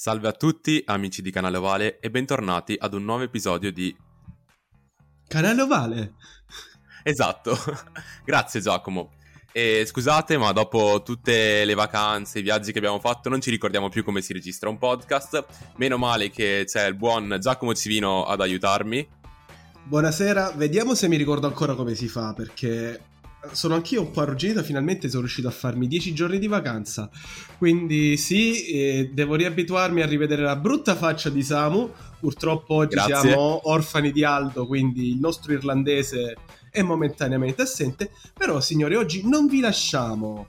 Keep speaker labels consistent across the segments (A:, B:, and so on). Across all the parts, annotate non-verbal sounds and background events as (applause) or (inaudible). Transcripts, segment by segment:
A: Salve a tutti, amici di Canale Ovale, e bentornati ad un nuovo episodio di...
B: Canale Ovale?
A: Esatto, (laughs) grazie Giacomo. E scusate, ma dopo tutte le vacanze, i viaggi che abbiamo fatto, non ci ricordiamo più come si registra un podcast. Meno male che c'è il buon Giacomo Civino ad aiutarmi.
B: Buonasera, vediamo se mi ricordo ancora come si fa, perché sono anch'io un po' arrugginito, finalmente sono riuscito a farmi 10 giorni di vacanza. Quindi sì, eh, devo riabituarmi a rivedere la brutta faccia di Samu. Purtroppo oggi
A: Grazie.
B: siamo orfani di Aldo, quindi il nostro irlandese è momentaneamente assente. Però signori, oggi non vi lasciamo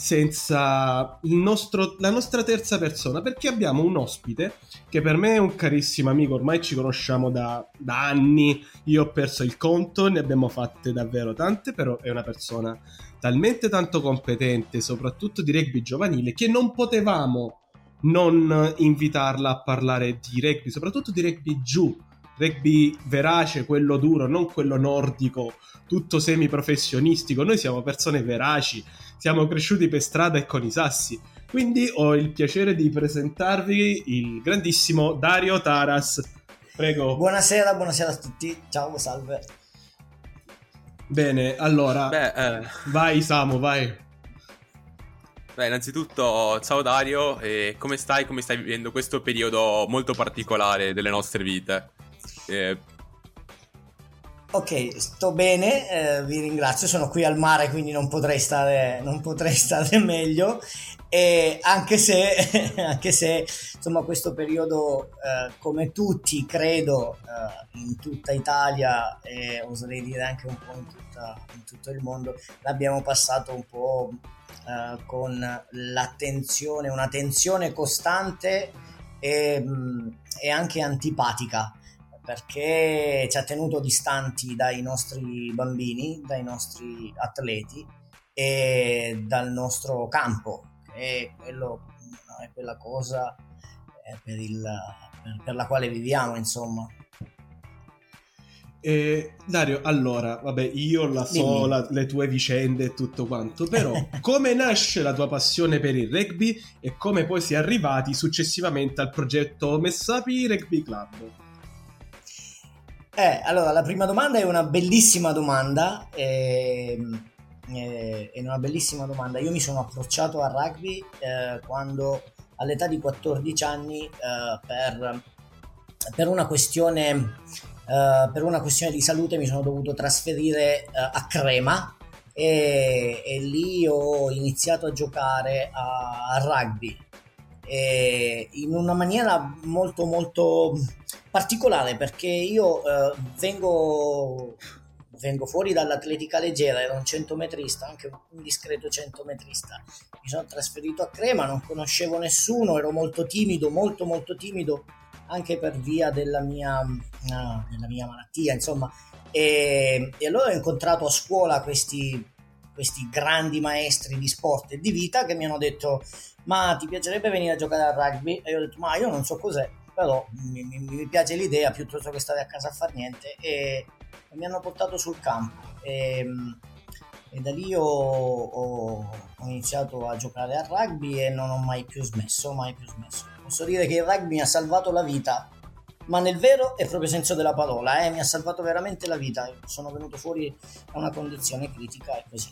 B: senza nostro- la nostra terza persona, perché abbiamo un ospite che per me è un carissimo amico, ormai ci conosciamo da, da anni, io ho perso il conto, ne abbiamo fatte davvero tante, però è una persona talmente tanto competente, soprattutto di rugby giovanile, che non potevamo non invitarla a parlare di rugby, soprattutto di rugby giù, rugby verace, quello duro, non quello nordico, tutto semiprofessionistico. Noi siamo persone veraci, siamo cresciuti per strada e con i sassi. Quindi ho il piacere di presentarvi il grandissimo Dario Taras. Prego.
C: Buonasera, buonasera a tutti. Ciao, salve.
B: Bene, allora,
A: Beh, eh,
B: vai Samu, vai.
A: beh, innanzitutto, ciao Dario, e come stai? Come stai vivendo questo periodo molto particolare delle nostre vite? Eh,
C: Ok, sto bene, eh, vi ringrazio. Sono qui al mare, quindi non potrei stare, non potrei stare (laughs) meglio. E anche se, (laughs) anche se insomma, questo periodo, eh, come tutti, credo, eh, in tutta Italia e oserei dire anche un po' in, tutta- in tutto il mondo, l'abbiamo passato un po' eh, con l'attenzione, una tensione costante e, mh, e anche antipatica perché ci ha tenuto distanti dai nostri bambini, dai nostri atleti e dal nostro campo, che è, quello, è quella cosa eh, per, il- per- la quale viviamo, insomma.
B: Eh, Dario, allora, vabbè, io la so, la- le tue vicende e tutto quanto, però (laughs) come nasce la tua passione per il rugby e come poi si è arrivati successivamente al progetto Messapi Rugby Club?
C: Eh, allora, la prima domanda è una bellissima domanda. ehm, eh, è una bellissima domanda. Io mi sono approcciato al rugby eh, quando all'età di 14 anni eh, per, per una questione eh, per una questione di salute mi sono dovuto trasferire eh, a Crema e, e lì ho iniziato a giocare a, a rugby e in una maniera molto molto particolare perché io eh, vengo, vengo fuori dall'atletica leggera, ero un centometrista, anche un discreto centometrista. Mi sono trasferito a Crema, non conoscevo nessuno, ero molto timido, molto molto timido, anche per via della mia, eh, della mia malattia, insomma. E, e allora ho incontrato a scuola questi, questi grandi maestri di sport e di vita che mi hanno detto ma ti piacerebbe venire a giocare a rugby? E io ho detto ma io non so cos'è, però mi, mi, mi piace l'idea piuttosto che stare a casa a fare niente e, e mi hanno portato sul campo. E, e da lì ho, ho, ho, iniziato a giocare a rugby e non ho mai più smesso, mai più smesso. Posso dire che il rugby mi ha salvato la vita, ma nel vero e proprio senso della parola, eh, mi ha salvato veramente la vita. Sono venuto fuori da una condizione critica e così.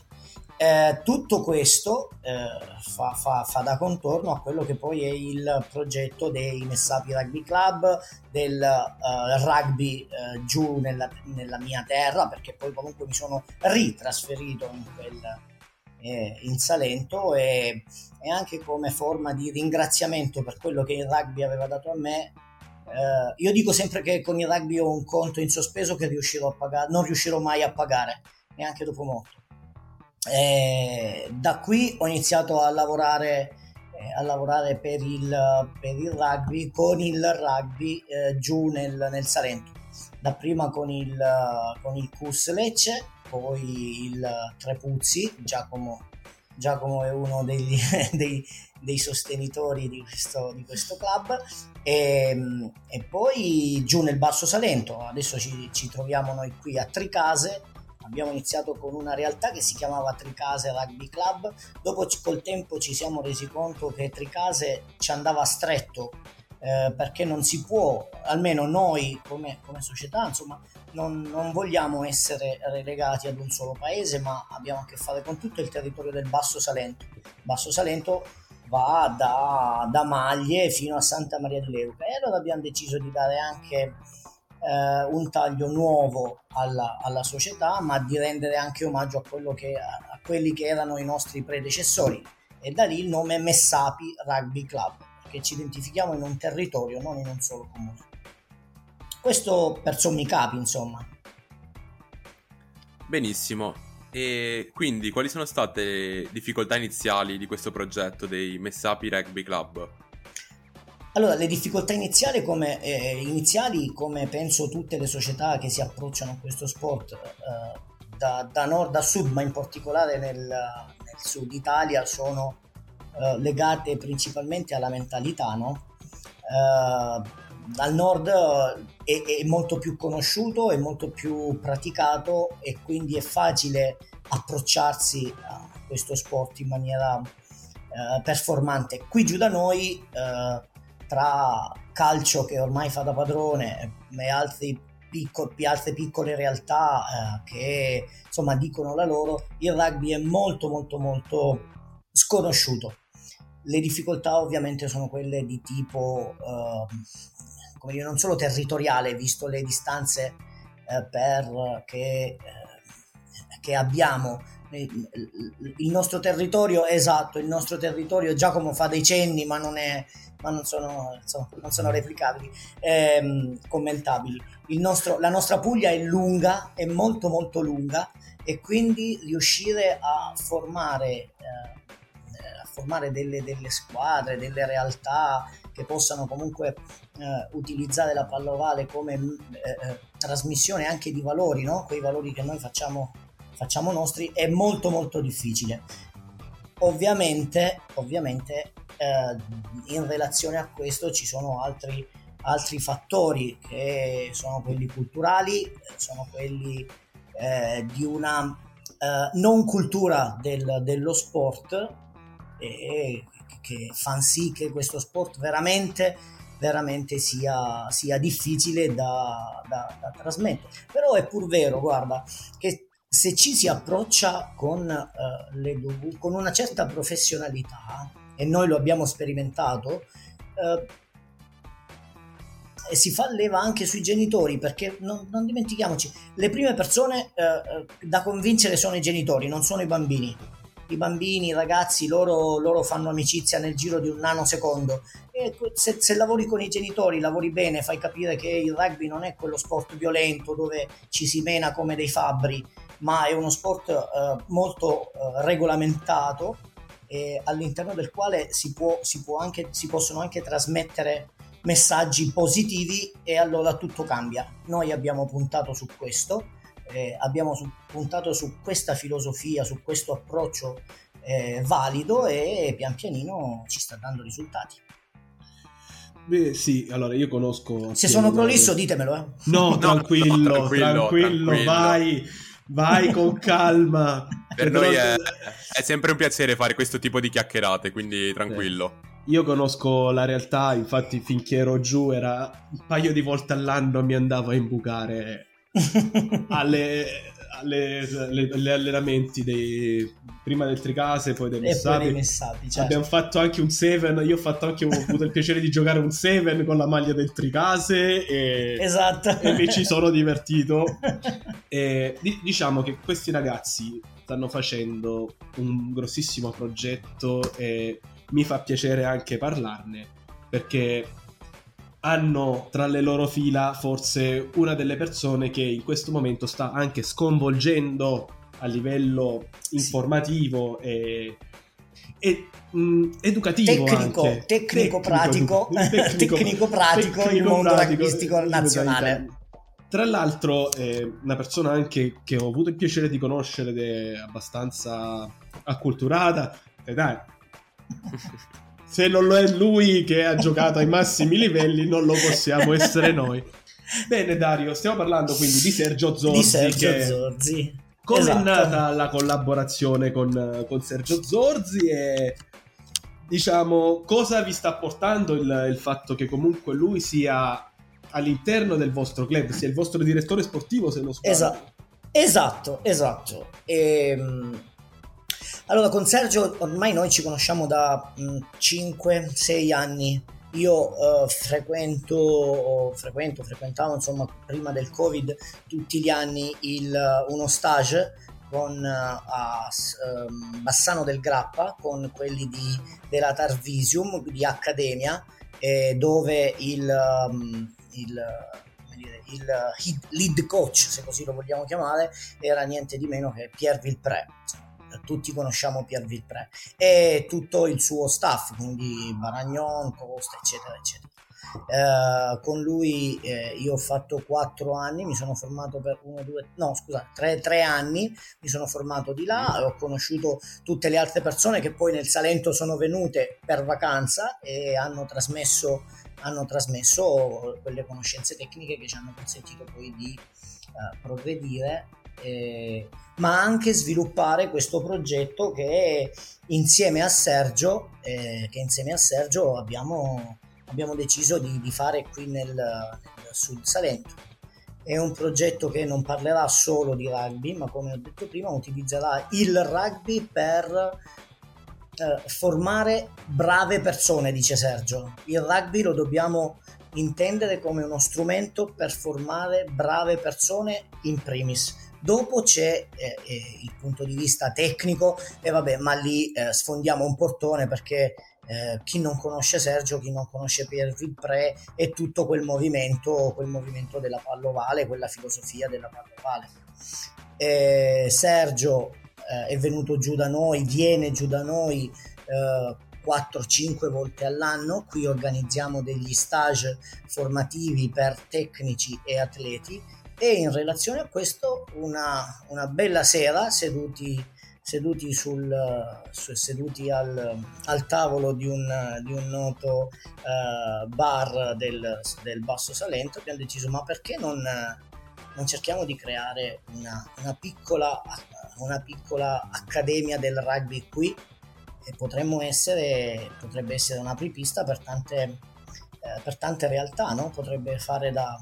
C: Eh, tutto questo eh, fa, fa, fa, da contorno a quello che poi è il progetto dei Messapi Rugby Club, del uh, rugby uh, giù nella, nella, mia terra, perché poi comunque mi sono ritrasferito in, quel, eh, in Salento e, e, anche come forma di ringraziamento per quello che il rugby aveva dato a me. Io dico sempre che con il rugby ho un conto in sospeso che riuscirò a pagare, non riuscirò mai a pagare, neanche dopo morto eh, da qui ho iniziato a lavorare, eh, a lavorare per, il, per, il, rugby con il rugby eh, giù nel, nel, Salento. Dapprima con il, con il Cus Lecce, poi il Trepuzzi, Giacomo, Giacomo è uno degli, (laughs) dei, dei, sostenitori di questo, di questo club e, e, poi giù nel Basso Salento. Adesso ci, ci troviamo noi qui a Tricase abbiamo iniziato con una realtà che si chiamava Tricase Rugby Club, dopo col tempo ci siamo resi conto che Tricase ci andava stretto eh, perché non si può, almeno noi come, come società, insomma, non, non, vogliamo essere relegati ad un solo paese, ma abbiamo a che fare con tutto il territorio del Basso Salento. Basso Salento va da, da Maglie fino a Santa Maria di Leuca e allora abbiamo deciso di dare anche eh, un taglio nuovo alla, alla, società, ma di rendere anche omaggio a, che, a, quelli che erano i nostri predecessori. E da lì il nome Messapi Rugby Club, perché ci identifichiamo in un territorio, non in un solo comune. Questo per sommi capi, insomma.
A: Benissimo. E quindi quali sono state le difficoltà iniziali di questo progetto dei Messapi Rugby Club?
C: Allora, le difficoltà iniziali come, eh, iniziali, come penso tutte le società che si approcciano a questo sport, eh, da, da, nord a sud, ma in particolare nel, nel sud Italia, sono eh, legate principalmente alla mentalità, no? Eh, al nord è, è, molto più conosciuto, è molto più praticato e quindi è facile approcciarsi a questo sport in maniera eh, performante. Qui giù da noi eh, tra calcio che ormai fa da padrone e altri piccol, altre piccole realtà eh, che insomma dicono la loro, il rugby è molto molto molto sconosciuto. Le difficoltà ovviamente sono quelle di tipo, eh, come dire, non solo territoriale, visto le distanze eh, per che, eh, che abbiamo il nostro territorio, esatto, il nostro territorio, Giacomo fa dei cenni ma non, è, ma non, sono, insomma, non sono, replicabili, ehm, commentabili. Nostro, la nostra Puglia è lunga, è molto molto lunga e quindi riuscire a formare, eh, a formare delle, delle, squadre, delle realtà che possano comunque eh, utilizzare la pallovale come eh, eh trasmissione anche di valori, no? quei valori che noi facciamo facciamo nostri è molto molto difficile. Ovviamente, ovviamente eh, in relazione a questo ci sono altri, altri fattori che sono quelli culturali, sono quelli eh, di una eh, non cultura del, dello sport e che fanno sì che questo sport veramente veramente sia, sia difficile da, da, da, trasmettere. Però è pur vero, guarda, che se ci si approccia con, uh, le, con una certa professionalità, e noi lo abbiamo sperimentato, uh, e si fa leva anche sui genitori perché non, non dimentichiamoci le prime persone uh, da convincere sono i genitori non sono i bambini i bambini, i ragazzi, loro, loro, fanno amicizia nel giro di un nanosecondo. E se, se, lavori con i genitori, lavori bene, fai capire che il rugby non è quello sport violento dove ci si mena come dei fabbri, ma è uno sport eh, molto eh, regolamentato eh, all'interno del quale si, può, si, può anche, si possono anche trasmettere messaggi positivi e allora tutto cambia. Noi abbiamo puntato su questo eh, abbiamo su, puntato su questa filosofia, su questo approccio eh, valido e pian pianino ci sta dando risultati.
B: Beh, sì, allora io conosco.
C: Se sono prolisso, ditemelo. Eh.
B: No, (laughs) tranquillo, no, tranquillo, tranquillo, tranquillo, vai, vai con calma.
A: Per noi è, è, sempre un piacere fare questo tipo di chiacchierate, quindi tranquillo.
B: Io conosco la realtà, infatti finché ero giù era un paio di volte all'anno mi andavo a imbucare (laughs) alle, alle, alle, alle, allenamenti dei, prima del Tricase poi dei Messapi,
C: dei messapi certo.
B: abbiamo fatto anche un 7 io ho fatto anche ho avuto il piacere di giocare un 7 con la maglia del Tricase e,
C: esatto.
B: e mi ci sono divertito (laughs) e, diciamo che questi ragazzi stanno facendo un grossissimo progetto e mi fa piacere anche parlarne perché hanno tra le loro fila forse una delle persone che in questo momento sta anche sconvolgendo a livello informativo sì. e, e mh, educativo
C: tecnico,
B: anche.
C: Tecnico, pratico, tecnico, tecnico pratico (laughs) tecnico (laughs) il mondo rugbystico nazionale.
B: Tra l'altro è una persona anche che ho avuto il piacere di conoscere ed è abbastanza acculturata. E dai, (laughs) se non lo è lui che ha giocato ai massimi livelli, non lo possiamo essere noi. (laughs) Bene, Dario, stiamo parlando quindi di Sergio Zorzi.
C: Di Sergio che... Zorzi.
B: Come esatto. è nata la collaborazione con, con, Sergio Zorzi e diciamo cosa vi sta portando il, il fatto che comunque lui sia all'interno del vostro club, sia il vostro direttore sportivo se non sbaglio.
C: Esatto, esatto, esatto. E, ehm, allora, con Sergio ormai noi ci conosciamo da 5-6 mm, anni. Io uh, frequento, frequento, frequentavo insomma prima del Covid tutti gli anni il, uno stage con, uh, a um, Bassano del Grappa con quelli di, della Tarvisium di Accademia eh, dove il, um, il il lead coach, se così lo vogliamo chiamare, era niente di meno che Pierre Villepre tutti conosciamo Pierre Villepre e tutto il suo staff, quindi Baragnon, Costa, eccetera, eccetera. Eh, con lui eh, io ho fatto quattro anni, mi sono formato per uno, due, no scusa, tre, tre anni, mi sono formato di là ho conosciuto tutte le altre persone che poi nel Salento sono venute per vacanza e hanno trasmesso, hanno trasmesso quelle conoscenze tecniche che ci hanno consentito poi di uh, progredire. E, ma anche sviluppare questo progetto che insieme a Sergio, eh, insieme a Sergio abbiamo, abbiamo deciso di, di, fare qui nel, nel Sud Salento. È un progetto che non parlerà solo di rugby, ma come ho detto prima utilizzerà il rugby per eh, formare brave persone, dice Sergio. Il rugby lo dobbiamo intendere come uno strumento per formare brave persone in primis Dopo c'è eh, eh, il punto di vista tecnico e vabbè, ma lì eh, sfondiamo un portone perché eh, chi non conosce Sergio, chi non conosce Pierre Villepre e tutto quel movimento, quel movimento della pallovale, quella filosofia della pallovale. Eh, Sergio eh, è venuto giù da noi, viene giù da noi 4-5 volte all'anno. Qui organizziamo degli stage formativi per tecnici e atleti e in relazione a questo una, una bella sera seduti, seduti, sul, seduti al, al, tavolo di un, di un noto uh, bar del, del, Basso Salento abbiamo deciso ma perché non, non cerchiamo di creare una, una, piccola, una piccola accademia del rugby qui e potremmo essere, potrebbe essere una apripista per tante, eh, per tante realtà, no? potrebbe fare da,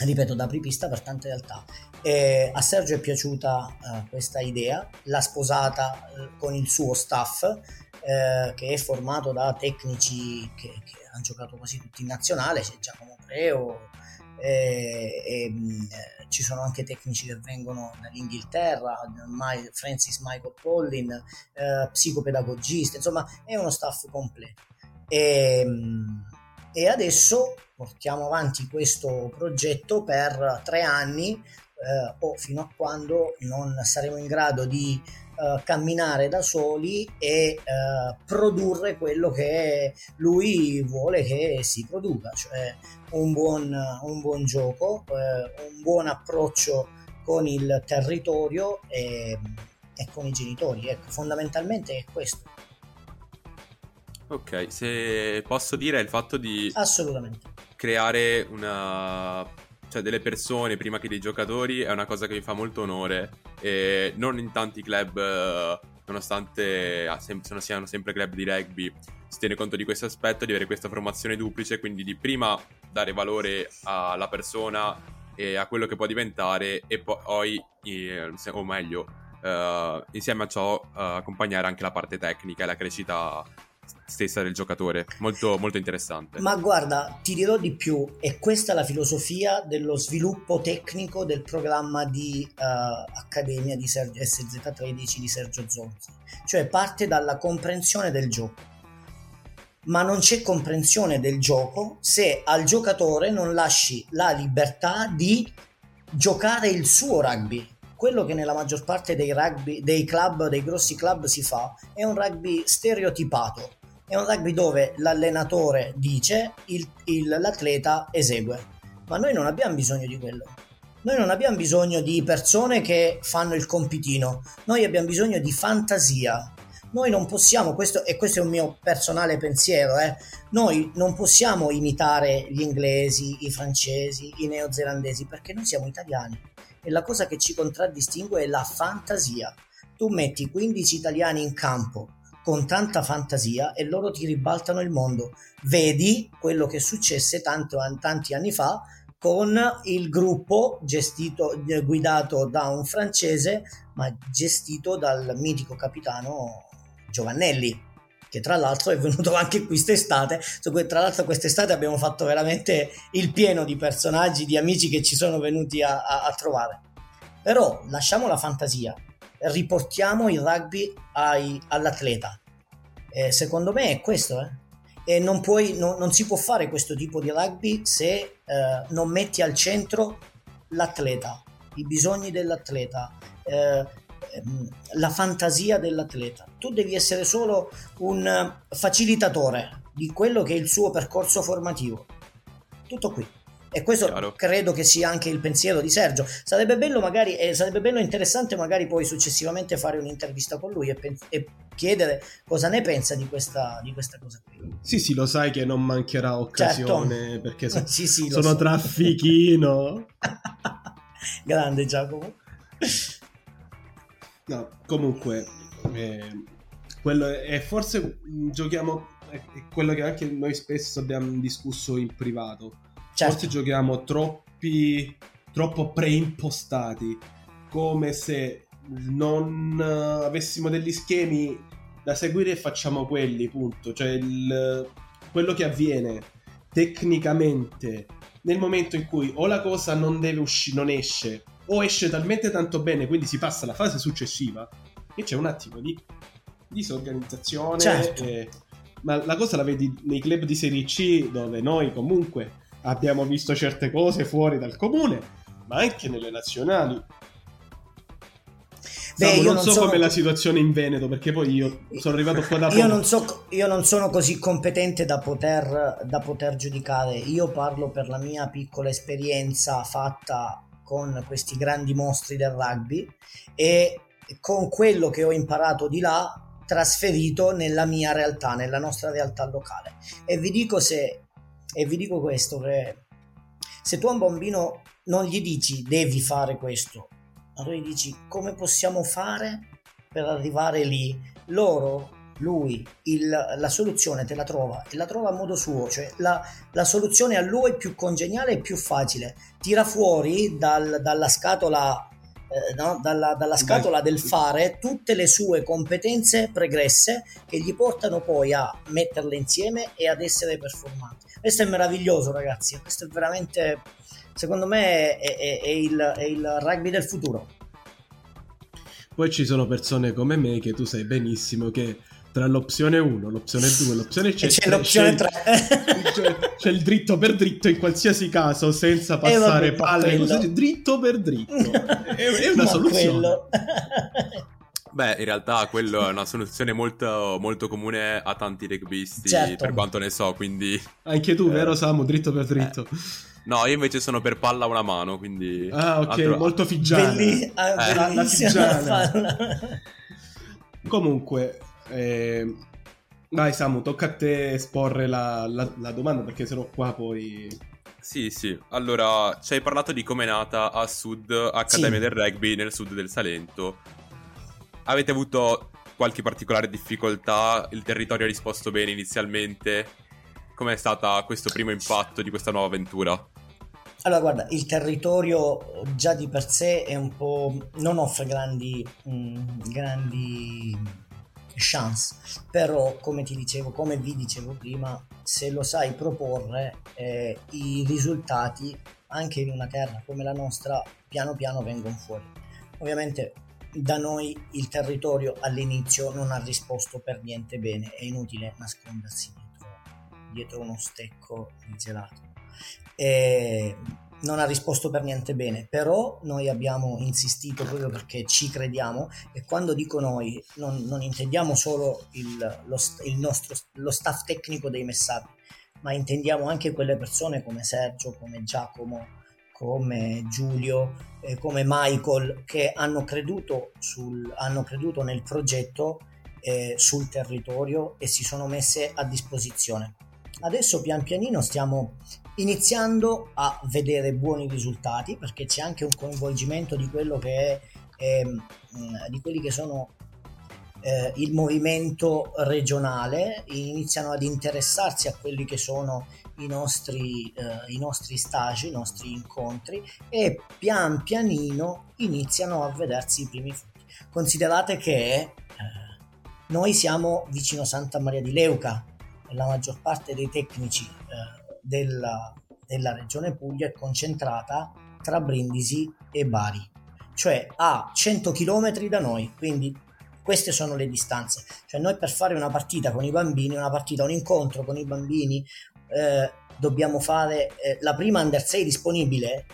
C: ripeto, da apripista per tante realtà. E a Sergio è piaciuta uh, questa idea, l'ha sposata uh, con il suo staff, uh, che è formato da tecnici che, che, hanno giocato quasi tutti in nazionale, c'è Giacomo Preo, e, e, mm, ci sono anche tecnici che vengono dall'Inghilterra, Francis Michael Collin, psicopedagogista, insomma è uno staff completo. E, mm, e adesso portiamo avanti questo progetto per tre anni eh, o fino a quando non saremo in grado di eh, camminare da soli e eh, produrre quello che lui vuole che si produca, cioè un buon, un buon gioco, eh, un buon approccio con il territorio e, e con i genitori. Ecco, fondamentalmente è questo.
A: Ok, se posso dire il fatto di
C: Assolutamente.
A: Creare una cioè delle persone prima che dei giocatori è una cosa che mi fa molto onore. E non in tanti club eh, nonostante ah, siano sempre club di rugby si tiene conto di questo aspetto di avere questa formazione duplice quindi di prima dare valore alla persona e a quello che può diventare e poi eh, o meglio eh, insieme a ciò accompagnare anche la parte tecnica e la crescita stessa del giocatore. Molto, molto interessante.
C: Ma guarda, ti dirò di più, è questa la filosofia dello sviluppo tecnico del programma di uh, Accademia di Sergio, SZ13 di Sergio Zonzi. Cioè parte dalla comprensione del gioco. Ma non c'è comprensione del gioco se al giocatore non lasci la libertà di giocare il suo rugby, quello che nella maggior parte dei rugby, dei club, dei grossi club si fa, è un rugby stereotipato. È un rugby dove l'allenatore dice, il, il, l'atleta esegue. Ma noi non abbiamo bisogno di quello. Noi non abbiamo bisogno di persone che fanno il compitino. Noi abbiamo bisogno di fantasia. Noi non possiamo, questo, e questo è un mio personale pensiero, eh, noi non possiamo imitare gli inglesi, i francesi, i neozelandesi, perché noi siamo italiani. E la cosa che ci contraddistingue è la fantasia. Tu metti 15 italiani in campo con tanta fantasia e loro ti ribaltano il mondo. Vedi quello che successe tanto, tanti anni fa con il gruppo gestito, guidato da un francese, ma gestito dal mitico capitano Giovannelli, che tra l'altro è venuto (laughs) anche quest'estate. Tra l'altro quest'estate abbiamo fatto veramente il pieno di personaggi, di amici che ci sono venuti a, a, a trovare. Però lasciamo la fantasia, riportiamo il rugby ai, all'atleta. Eh, secondo me è questo, eh? E non, puoi, no, non, si può fare questo tipo di rugby se eh, non metti al centro l'atleta, i bisogni dell'atleta, eh, la fantasia dell'atleta. Tu devi essere solo un facilitatore di quello che è il suo percorso formativo. Tutto qui. E questo Chiaro. credo che sia anche il pensiero di Sergio. Sarebbe bello magari, eh, sarebbe bello interessante magari poi successivamente fare un'intervista con lui e, pen- e chiedere cosa ne pensa di questa, di questa, cosa qui.
B: Sì, sì, lo sai che non mancherà occasione certo. perché so- (laughs)
C: sì, sì,
B: sono
C: so.
B: traffichino. (laughs)
C: Grande Giacomo.
B: No, comunque, eh, quello è, è forse giochiamo, è, è quello che anche noi spesso abbiamo discusso in privato Certo. Forse giochiamo troppi, troppo preimpostati, come se non avessimo degli schemi da seguire e facciamo quelli, punto. Cioè il, quello che avviene tecnicamente nel momento in cui o la cosa non deve uscire, non esce, o esce talmente tanto bene, quindi si passa alla fase successiva, e c'è un attimo di disorganizzazione.
C: Certo.
B: E, ma la cosa la vedi nei club di Serie C, dove noi comunque abbiamo visto certe cose fuori dal comune, ma anche nelle nazionali. Beh, Samu, non, non, so sono... com'è la situazione in Veneto, perché poi io sono arrivato qua da.
C: Io non, so, io non sono così competente da poter, da poter giudicare. Io parlo per la mia piccola esperienza fatta con questi grandi mostri del rugby e con quello che ho imparato di là trasferito nella mia realtà, nella nostra realtà locale. E vi dico se e vi dico questo, che se tu a un bambino non gli dici devi fare questo, ma tu gli dici come possiamo fare per arrivare lì, loro lui il, la soluzione te la trova e la trova a modo suo, cioè la, la soluzione a lui è più congeniale e più facile. Tira fuori dal, dalla scatola eh, no? dalla, dalla, scatola del fare tutte le sue competenze pregresse che gli portano poi a metterle insieme e ad essere performanti. Questo è meraviglioso, ragazzi. Questo è veramente, secondo me, è, è, è, il, è il rugby del futuro.
B: Poi ci sono persone come me che tu sai benissimo che tra l'opzione 1, l'opzione 2, l'opzione
C: C. c'è l'opzione 3.
B: C'è, (laughs) c'è, il dritto per dritto in qualsiasi caso, senza passare palle, così, dritto per dritto. (laughs) È, è una soluzione.
A: Beh, in realtà quello è una soluzione molto, molto comune a tanti rugbisti,
C: Certo.
A: per quanto ne so, quindi...
B: Anche tu,
A: Eh.
B: vero Samu? Dritto per dritto.
A: No, io invece sono per palla una mano, quindi...
B: Ah, ok,
A: altro-
B: molto figiana.
C: Belli- ah,
A: Eh,
B: la
C: bellissima
B: figiana.
C: palla.
B: Comunque, eh, vai Samu, tocca a te esporre la, la- la domanda perché sennò qua poi...
A: Sì, sì. Allora, ci hai parlato di come è nata a sud Accademia
C: Sì.
A: del Rugby nel sud del Salento. Avete avuto qualche particolare difficoltà? Il territorio ha risposto bene inizialmente? Com'è stato questo primo impatto di questa nuova avventura?
C: Allora, guarda, il territorio già di per sé è un po'. non offre grandi, mm, grandi chance, però, come ti dicevo, come vi dicevo prima, se lo sai proporre, eh, i risultati anche in una terra come la nostra piano piano vengono fuori. Ovviamente da noi il territorio all'inizio non ha risposto per niente bene, è inutile nascondersi dietro, dietro uno stecco di gelato. E non ha risposto per niente bene, però noi abbiamo insistito proprio perché ci crediamo e quando dico noi non, non intendiamo solo il, lo, il nostro, lo staff tecnico dei Messapi, ma intendiamo anche quelle persone come Sergio, come Giacomo, come Giulio, eh, come Michael che hanno creduto, sul, hanno creduto nel progetto eh, sul territorio e si sono messe a disposizione. Adesso pian pianino stiamo iniziando a vedere buoni risultati perché c'è anche un coinvolgimento di quello che è ehm, di quelli che sono eh, il movimento regionale iniziano ad interessarsi a quelli che sono i nostri, eh, i nostri stage, i nostri incontri e pian pianino iniziano a vedersi i primi frutti. Considerate che eh, noi siamo vicino Santa Maria di Leuca la maggior parte dei tecnici eh, della, della regione Puglia è concentrata tra Brindisi e Bari, cioè a 100 km da noi, quindi queste sono le distanze. Cioè noi per fare una partita con i bambini, una partita, un incontro con i bambini, eh, dobbiamo fare eh, la prima under 6 disponibile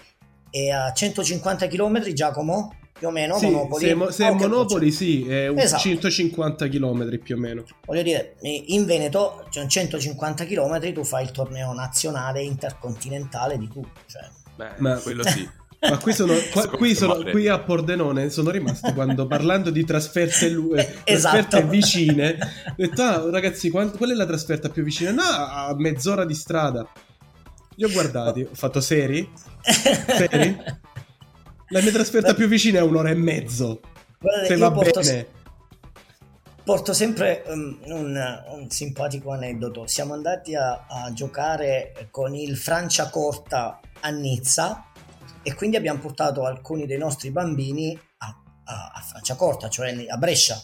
C: è a 150 km Giacomo più o meno
B: Sì,
C: Monopoli
B: se, mo- se è
C: Ok,
B: Monopoli sì, è un
C: Esatto.
B: 150 km più o meno.
C: voglio dire eh, in Veneto c'è un 150 km tu fai il torneo nazionale intercontinentale di tutto cioè,
A: Beh,
B: Ma-
A: quello (laughs) sì.
B: Ma qui, sono, qua- qui, sono- qui a Pordenone sono rimasti quando parlando di trasferte, lu- eh, (laughs)
C: Esatto.
B: trasferte vicine. Ho detto, "Ah, ragazzi, qual, qual è la trasferta più vicina? No, a mezz'ora di strada. Io ho guardati, ho fatto seri? (laughs) Seri? La mia trasferta più vicina è un'ora e mezzo.
C: Guardate,
B: Se va
C: porto,
B: bene.
C: porto sempre um, un, un simpatico aneddoto. Siamo andati a, a giocare con il Franciacorta a Nizza e quindi abbiamo portato alcuni dei nostri bambini a, a, a Franciacorta, cioè a Brescia.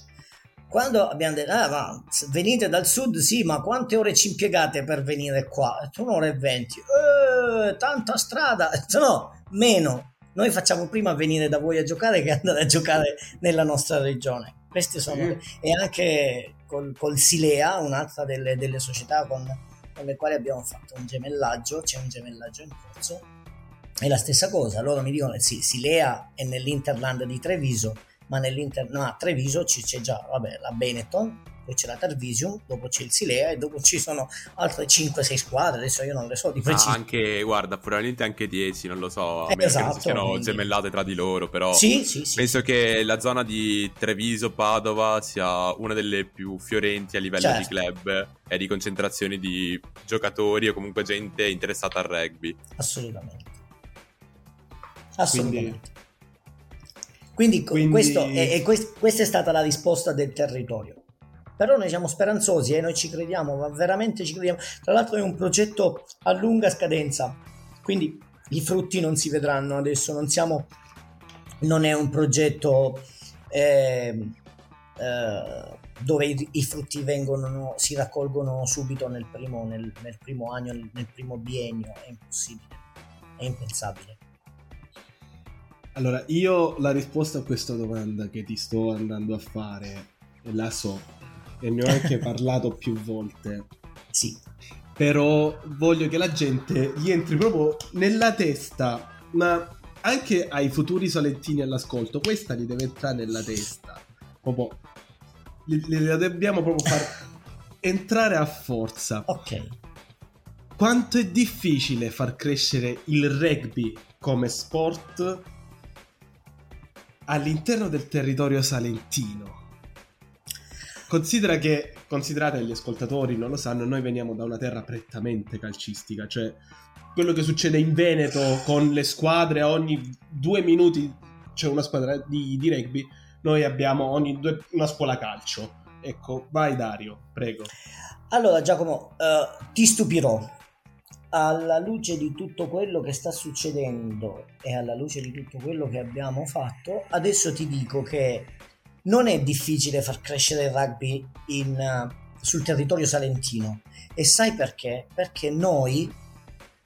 C: Quando abbiamo detto, ah, ma venite dal sud, sì, ma quante ore ci impiegate per venire qua? Un'ora e venti. Eh, tanta strada. (laughs) No, meno. Noi facciamo prima venire da voi a giocare che andare a giocare nella nostra regione. Queste sono
B: Sì.
C: e anche col, col Silea, un'altra delle, delle società con, con le quali abbiamo fatto un gemellaggio, c'è un gemellaggio in corso. È la stessa cosa, loro mi dicono sì, Silea è nell'Interland di Treviso, ma nell'Inter no, a Treviso ci- c'è già vabbè, la Benetton, poi c'è la Tarvisium, dopo c'è il Silea e dopo ci sono altre 5-6 squadre, adesso io non le so di
A: Ah,
C: preciso.
A: anche, guarda, probabilmente anche 10, non lo so, a
C: Eh,
A: non
C: esatto,
A: si siano
C: quindi-
A: gemellate tra di loro, però
C: Sì, sì, sì.
A: penso che la zona di Treviso-Padova sia una delle più fiorenti a livello
C: Certo.
A: di club e di concentrazione di giocatori o comunque gente interessata al rugby.
C: Assolutamente. Assolutamente. Quindi,
B: Quindi-
C: questo è- è quest- questa è stata la risposta del territorio. Però noi siamo speranzosi e noi ci crediamo, ma veramente ci crediamo. Tra l'altro è un progetto a lunga scadenza, quindi i frutti non si vedranno adesso, non siamo... non è un progetto ehm, eh, dove i, i frutti vengono, si raccolgono subito nel primo, nel, nel primo anno, nel, nel primo biennio, è impossibile, è impensabile.
B: Allora, io la risposta a questa domanda che ti sto andando a fare la so e ne ho anche (laughs) parlato più volte.
C: Sì,
B: Però voglio che la gente gli entri proprio nella testa, ma anche ai futuri salentini all'ascolto, questa gli deve entrare nella testa. proprio li dobbiamo proprio far (laughs) entrare a forza.
C: Ok.
B: Quanto è difficile far crescere il rugby come sport all'interno del territorio salentino? Considera che, considerate gli ascoltatori non lo sanno, noi veniamo da una terra prettamente calcistica, cioè quello che succede in Veneto con le squadre ogni due minuti c'è una squadra di, di rugby, noi abbiamo ogni due una scuola calcio. Ecco, vai Dario, prego.
C: Allora Giacomo, uh, ti stupirò. Alla luce di tutto quello che sta succedendo e alla luce di tutto quello che abbiamo fatto, adesso ti dico che non è difficile far crescere il rugby in, uh, sul territorio salentino. E sai perché? Perché noi,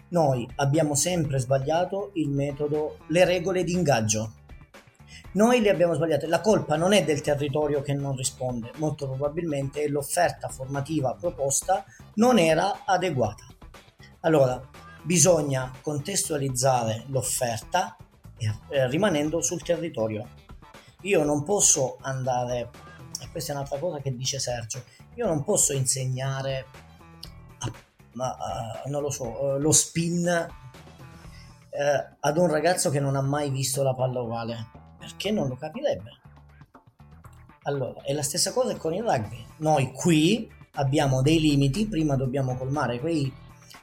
C: noi abbiamo sempre sbagliato il metodo, le regole di ingaggio. Noi le abbiamo sbagliate. La colpa non è del territorio che non risponde, molto probabilmente l'offerta formativa proposta non era adeguata. Allora, bisogna contestualizzare l'offerta eh, rimanendo sul territorio. Io non posso andare, e questa è un'altra cosa che dice Sergio, io non posso insegnare, a, a, a, non lo so, eh, lo spin eh, ad un ragazzo che non ha mai visto la palla ovale perché non lo capirebbe. Allora, è la stessa cosa con il rugby. Noi qui abbiamo dei limiti, prima dobbiamo colmare quei,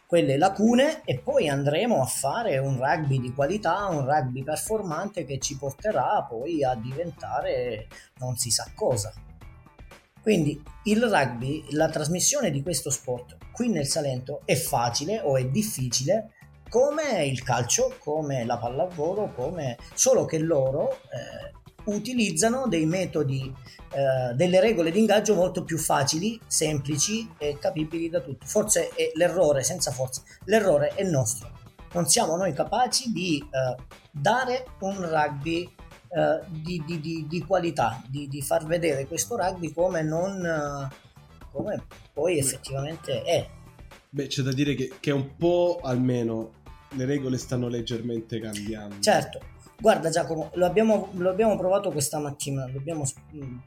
C: quelle lacune e poi andremo a fare un rugby di qualità, un rugby performante che ci porterà poi a diventare non si sa cosa. Quindi il rugby, la trasmissione di questo sport qui nel Salento è facile o è difficile come il calcio, come la pallavolo, come... solo che loro eh, utilizzano dei metodi, eh, delle regole di ingaggio molto più facili, semplici e capibili da tutti. Forse è l'errore, senza forza, l'errore è nostro. Non siamo noi capaci di eh, dare un rugby eh, di, di, di, di, qualità, di, far vedere questo rugby come non... Eh, come poi effettivamente è.
B: Beh, c'è da dire che, che un po' almeno le regole stanno leggermente cambiando.
C: Certo, guarda Giacomo, lo abbiamo, lo abbiamo provato questa mattina, abbiamo, mm,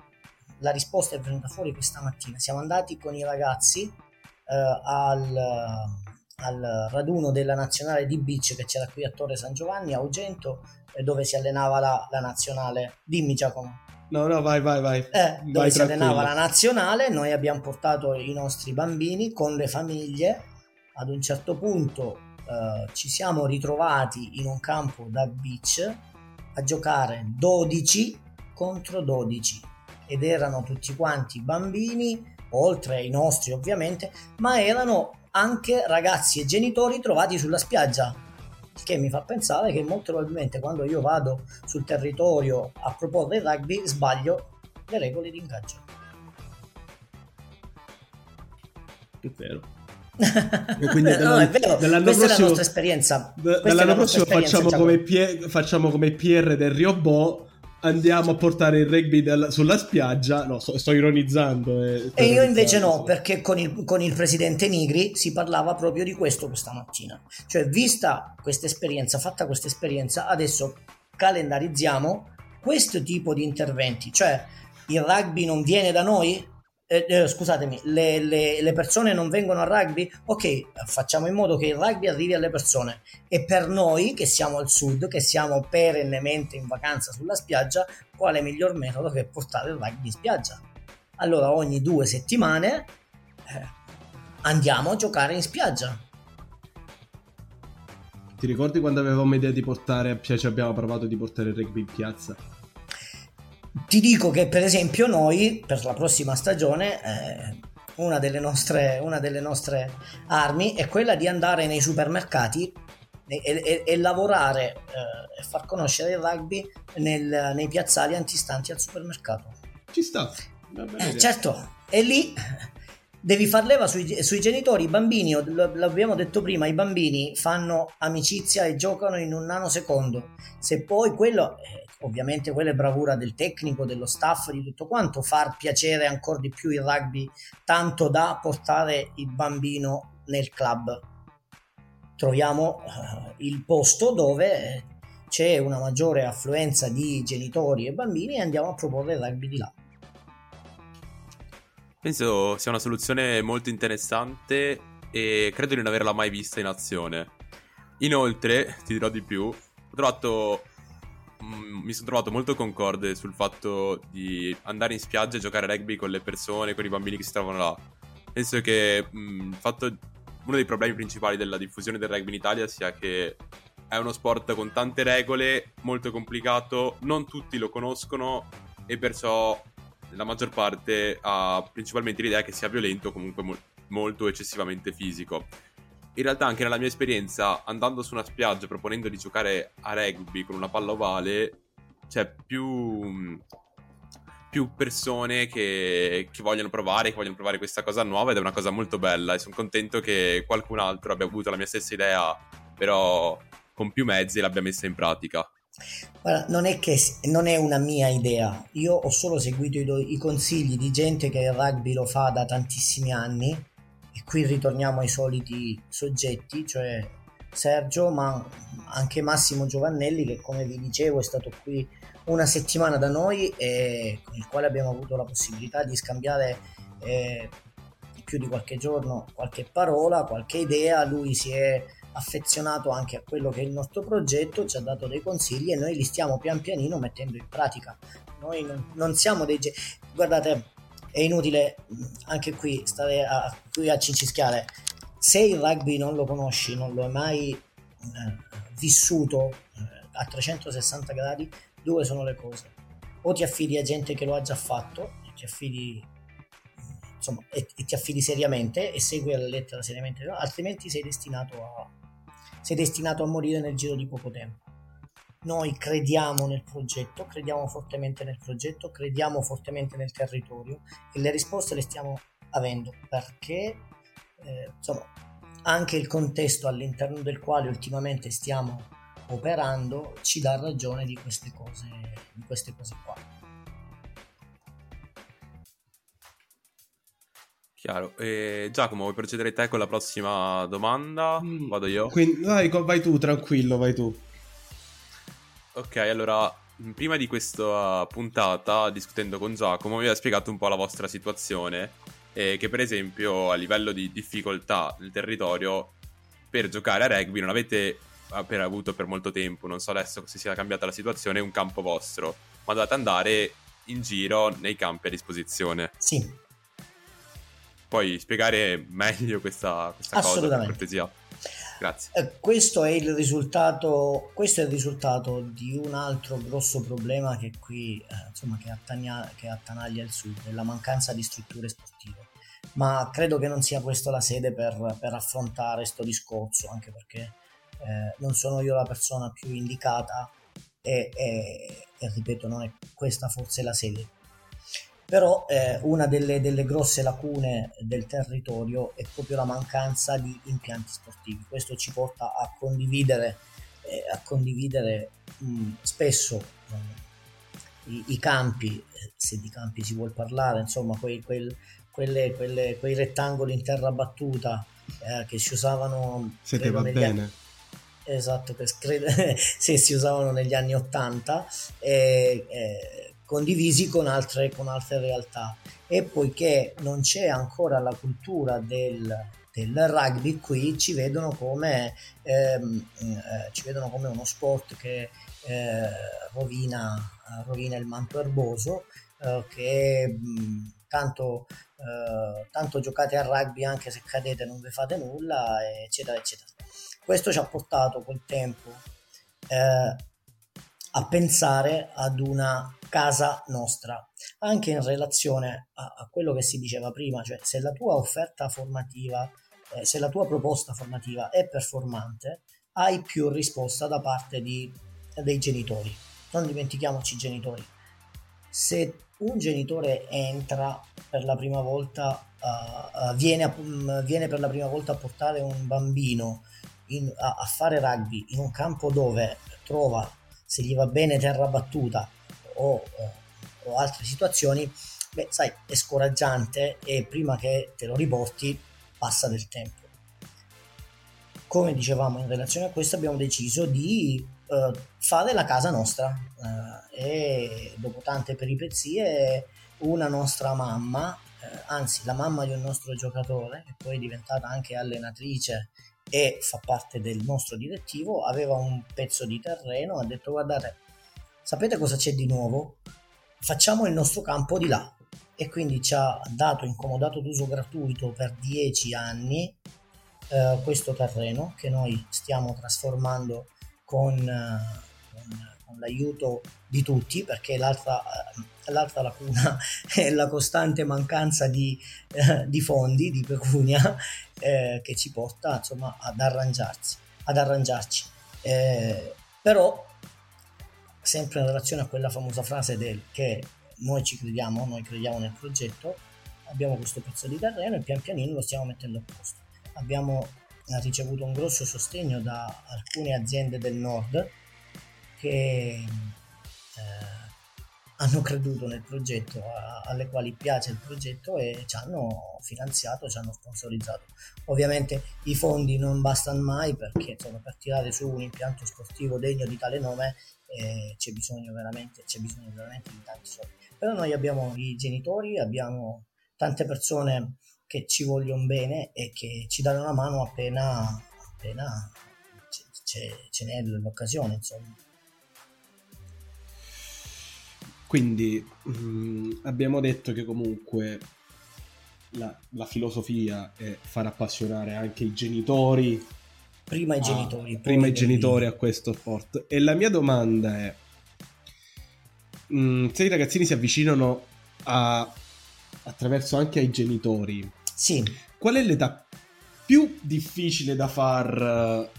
C: la risposta è venuta fuori questa mattina. Siamo andati con i ragazzi eh, al, al, raduno della nazionale di beach che c'era qui a Torre San Giovanni, a Ugento, eh, dove si allenava la, la nazionale. Dimmi Giacomo.
B: No, no, vai, vai, vai.
C: Eh, dove vai si allenava la nazionale, noi abbiamo portato i nostri bambini con le famiglie. Ad un certo punto eh, ci siamo ritrovati in un campo da beach a giocare 12 contro 12 ed erano tutti quanti bambini, oltre ai nostri ovviamente, ma erano anche ragazzi e genitori trovati sulla spiaggia. Il che mi fa pensare che molto probabilmente quando io vado sul territorio a proporre il rugby sbaglio le regole di ingaggio.
B: È vero.
C: Quindi (laughs) no, è vero, questa prossimo, è la nostra esperienza.
B: dall'anno prossimo facciamo come, Pier, facciamo come Pierre del Riobò andiamo a portare il rugby del, sulla spiaggia. No, sto, sto ironizzando.
C: Eh, e io invece no, perché con il, con il, presidente Nigri si parlava proprio di questo questa mattina. Cioè, vista questa esperienza, fatta questa esperienza, adesso calendarizziamo questo tipo di interventi. Cioè, il rugby non viene da noi? Eh, eh, scusatemi, le, le, le, persone non vengono al rugby? Ok, facciamo in modo che il rugby arrivi alle persone. E per noi che siamo al sud, che siamo perennemente in vacanza sulla spiaggia, quale miglior metodo che portare il rugby in spiaggia? Allora ogni due settimane eh, andiamo a giocare in spiaggia.
B: Ti ricordi quando avevamo idea di portare, cioè ci abbiamo provato di portare il rugby in piazza?
C: Ti dico che per esempio noi per la prossima stagione eh, una, delle nostre, una, delle nostre, armi è quella di andare nei supermercati e, e, e lavorare eh, e far conoscere il rugby nel, nei piazzali antistanti al supermercato.
B: Ci sta.
C: Eh, certo, e lì devi far leva sui, sui, genitori, i bambini, l'abbiamo detto prima, i bambini fanno amicizia e giocano in un nanosecondo. Se poi quello, eh, ovviamente quella è bravura del tecnico, dello staff, di tutto quanto, far piacere ancora di più il rugby, tanto da portare il bambino nel club. Troviamo uh, il posto dove c'è una maggiore affluenza di genitori e bambini e andiamo a proporre il rugby di là.
A: Penso sia una soluzione molto interessante e credo di non averla mai vista in azione. Inoltre, ti dirò di più, ho trovato mm, mi sono trovato molto concorde sul fatto di andare in spiaggia e giocare a rugby con le persone, con i bambini che si trovano là. Penso che mh, mm, fatto, uno dei problemi principali della diffusione del rugby in Italia sia che è uno sport con tante regole, molto complicato, non tutti lo conoscono e perciò la maggior parte ha principalmente l'idea che sia violento o comunque mo- molto eccessivamente fisico. In realtà anche nella mia esperienza, andando su una spiaggia proponendo di giocare a rugby con una palla ovale, c'è più, più persone che, che, vogliono provare, che vogliono provare questa cosa nuova ed è una cosa molto bella. E sono contento che qualcun altro abbia avuto la mia stessa idea, però con più mezzi l'abbia messa in pratica.
C: Guarda, non è che non è una mia idea, io ho solo seguito i, i consigli di gente che il rugby lo fa da tantissimi anni e qui ritorniamo ai soliti soggetti, cioè Sergio, ma anche Massimo Giovannelli che come vi dicevo è stato qui una settimana da noi e con il quale abbiamo avuto la possibilità di scambiare eh, più di qualche giorno qualche parola, qualche idea, lui si è affezionato anche a quello che è il nostro progetto, ci ha dato dei consigli e noi li stiamo pian pianino mettendo in pratica. Noi non, siamo dei... Guardate, è inutile anche qui stare a, qui a cincischiare. Se il rugby non lo conosci, non lo hai mai eh, vissuto eh, a 360 gradi, due sono le cose. O ti affidi a gente che lo ha già fatto, ti affidi insomma, e, e, ti affidi seriamente e segui la lettera seriamente, altrimenti sei destinato a, sei destinato a morire nel giro di poco tempo. Noi crediamo nel progetto, crediamo fortemente nel progetto, crediamo fortemente nel territorio e le risposte le stiamo avendo perché eh, insomma, anche il contesto all'interno del quale ultimamente stiamo operando ci dà ragione di queste cose, di queste cose qua.
A: Chiaro. E Giacomo, vuoi procedere te con la prossima domanda? Mm. Vado io?
B: Quindi, vai, vai tu, tranquillo, vai tu.
A: Ok, allora, prima di questa puntata, discutendo con Giacomo, vi aveva spiegato un po' la vostra situazione, eh, che per esempio a livello di difficoltà del territorio, per giocare a rugby non avete per avuto per molto tempo, non so adesso se sia cambiata la situazione, un campo vostro, ma dovete andare in giro nei campi a disposizione.
C: Sì,
A: Puoi spiegare meglio questa, questa cosa, per cortesia? Grazie.
C: Eh, questo, è il risultato, questo è il risultato di un altro grosso problema che qui, eh, insomma, che, attaglia, che attanaglia il sud, la mancanza di strutture sportive. Ma credo che non sia questa la sede per, per affrontare questo discorso, anche perché eh, non sono io la persona più indicata e, e, e ripeto, non è questa forse la sede però eh, una delle, delle, grosse lacune del territorio è proprio la mancanza di impianti sportivi. Questo ci porta a condividere, eh, a condividere mh, spesso eh, i, i, campi, eh, se di campi si vuol parlare, insomma, quei, quel, quelle, quelle, quei rettangoli in terra battuta eh, che si usavano...
B: Se te va bene. Anni,
C: esatto, che credo, se si usavano negli anni 80. Eh, condivisi con altre, con altre realtà. E poiché non c'è ancora la cultura del, del rugby qui ci vedono come, ehm, eh, ci vedono come uno sport che eh, rovina, rovina, il manto erboso eh, che mh, tanto, eh, tanto giocate a rugby anche se cadete non vi fate nulla eccetera eccetera. Questo ci ha portato col tempo eh, a pensare ad una casa nostra, anche in relazione a, a quello che si diceva prima, cioè se la tua offerta formativa, eh, se la tua proposta formativa è performante, hai più risposta da parte di, dei genitori. Non dimentichiamoci i genitori. Se un genitore entra per la prima volta, uh, uh, viene, a, um, viene, per la prima volta a portare un bambino in, a, a fare rugby in un campo dove trova, se gli va bene, terra battuta, o, o altre situazioni, beh, sai, è scoraggiante e prima che te lo riporti passa del tempo. Come dicevamo in relazione a questo abbiamo deciso di uh, fare la casa nostra uh, e dopo tante peripezie una nostra mamma eh, anzi la mamma di un nostro giocatore, che poi è diventata anche allenatrice e fa parte del nostro direttivo, aveva un pezzo di terreno, ha detto guardate, sapete cosa c'è di nuovo? Facciamo il nostro campo di là. E quindi ci ha dato incomodato d'uso gratuito per 10 anni eh, questo terreno che noi stiamo trasformando con, eh, con, con l'aiuto di tutti perché l'altra, eh, l'altra lacuna (laughs) è la costante mancanza di, eh, di fondi, di pecunia (laughs) eh, che ci porta insomma ad arrangiarsi, ad arrangiarci. Eh, però sempre in relazione a quella famosa frase del che noi ci crediamo, noi crediamo nel progetto, abbiamo questo pezzo di terreno e pian pianino lo stiamo mettendo a posto. Abbiamo ricevuto un grosso sostegno da alcune aziende del nord che eh, hanno creduto nel progetto, a, alle quali piace il progetto e ci hanno finanziato, ci hanno sponsorizzato. Ovviamente i fondi non bastano mai perché insomma, per tirare su un impianto sportivo degno di tale nome eh, c'è, bisogno veramente, c'è bisogno veramente di tanti soldi. Però noi abbiamo i genitori, abbiamo tante persone che ci vogliono bene e che ci danno una mano appena, appena ce n'è l'occasione, insomma.
B: Quindi mh, mm, abbiamo detto che comunque la, la, filosofia è far appassionare anche i genitori.
C: Prima i genitori.
B: A, prima i genitori a questo sport. E la mia domanda è, mh, mm, se i ragazzini si avvicinano a, attraverso anche ai genitori,
C: sì.
B: qual è l'età più difficile da far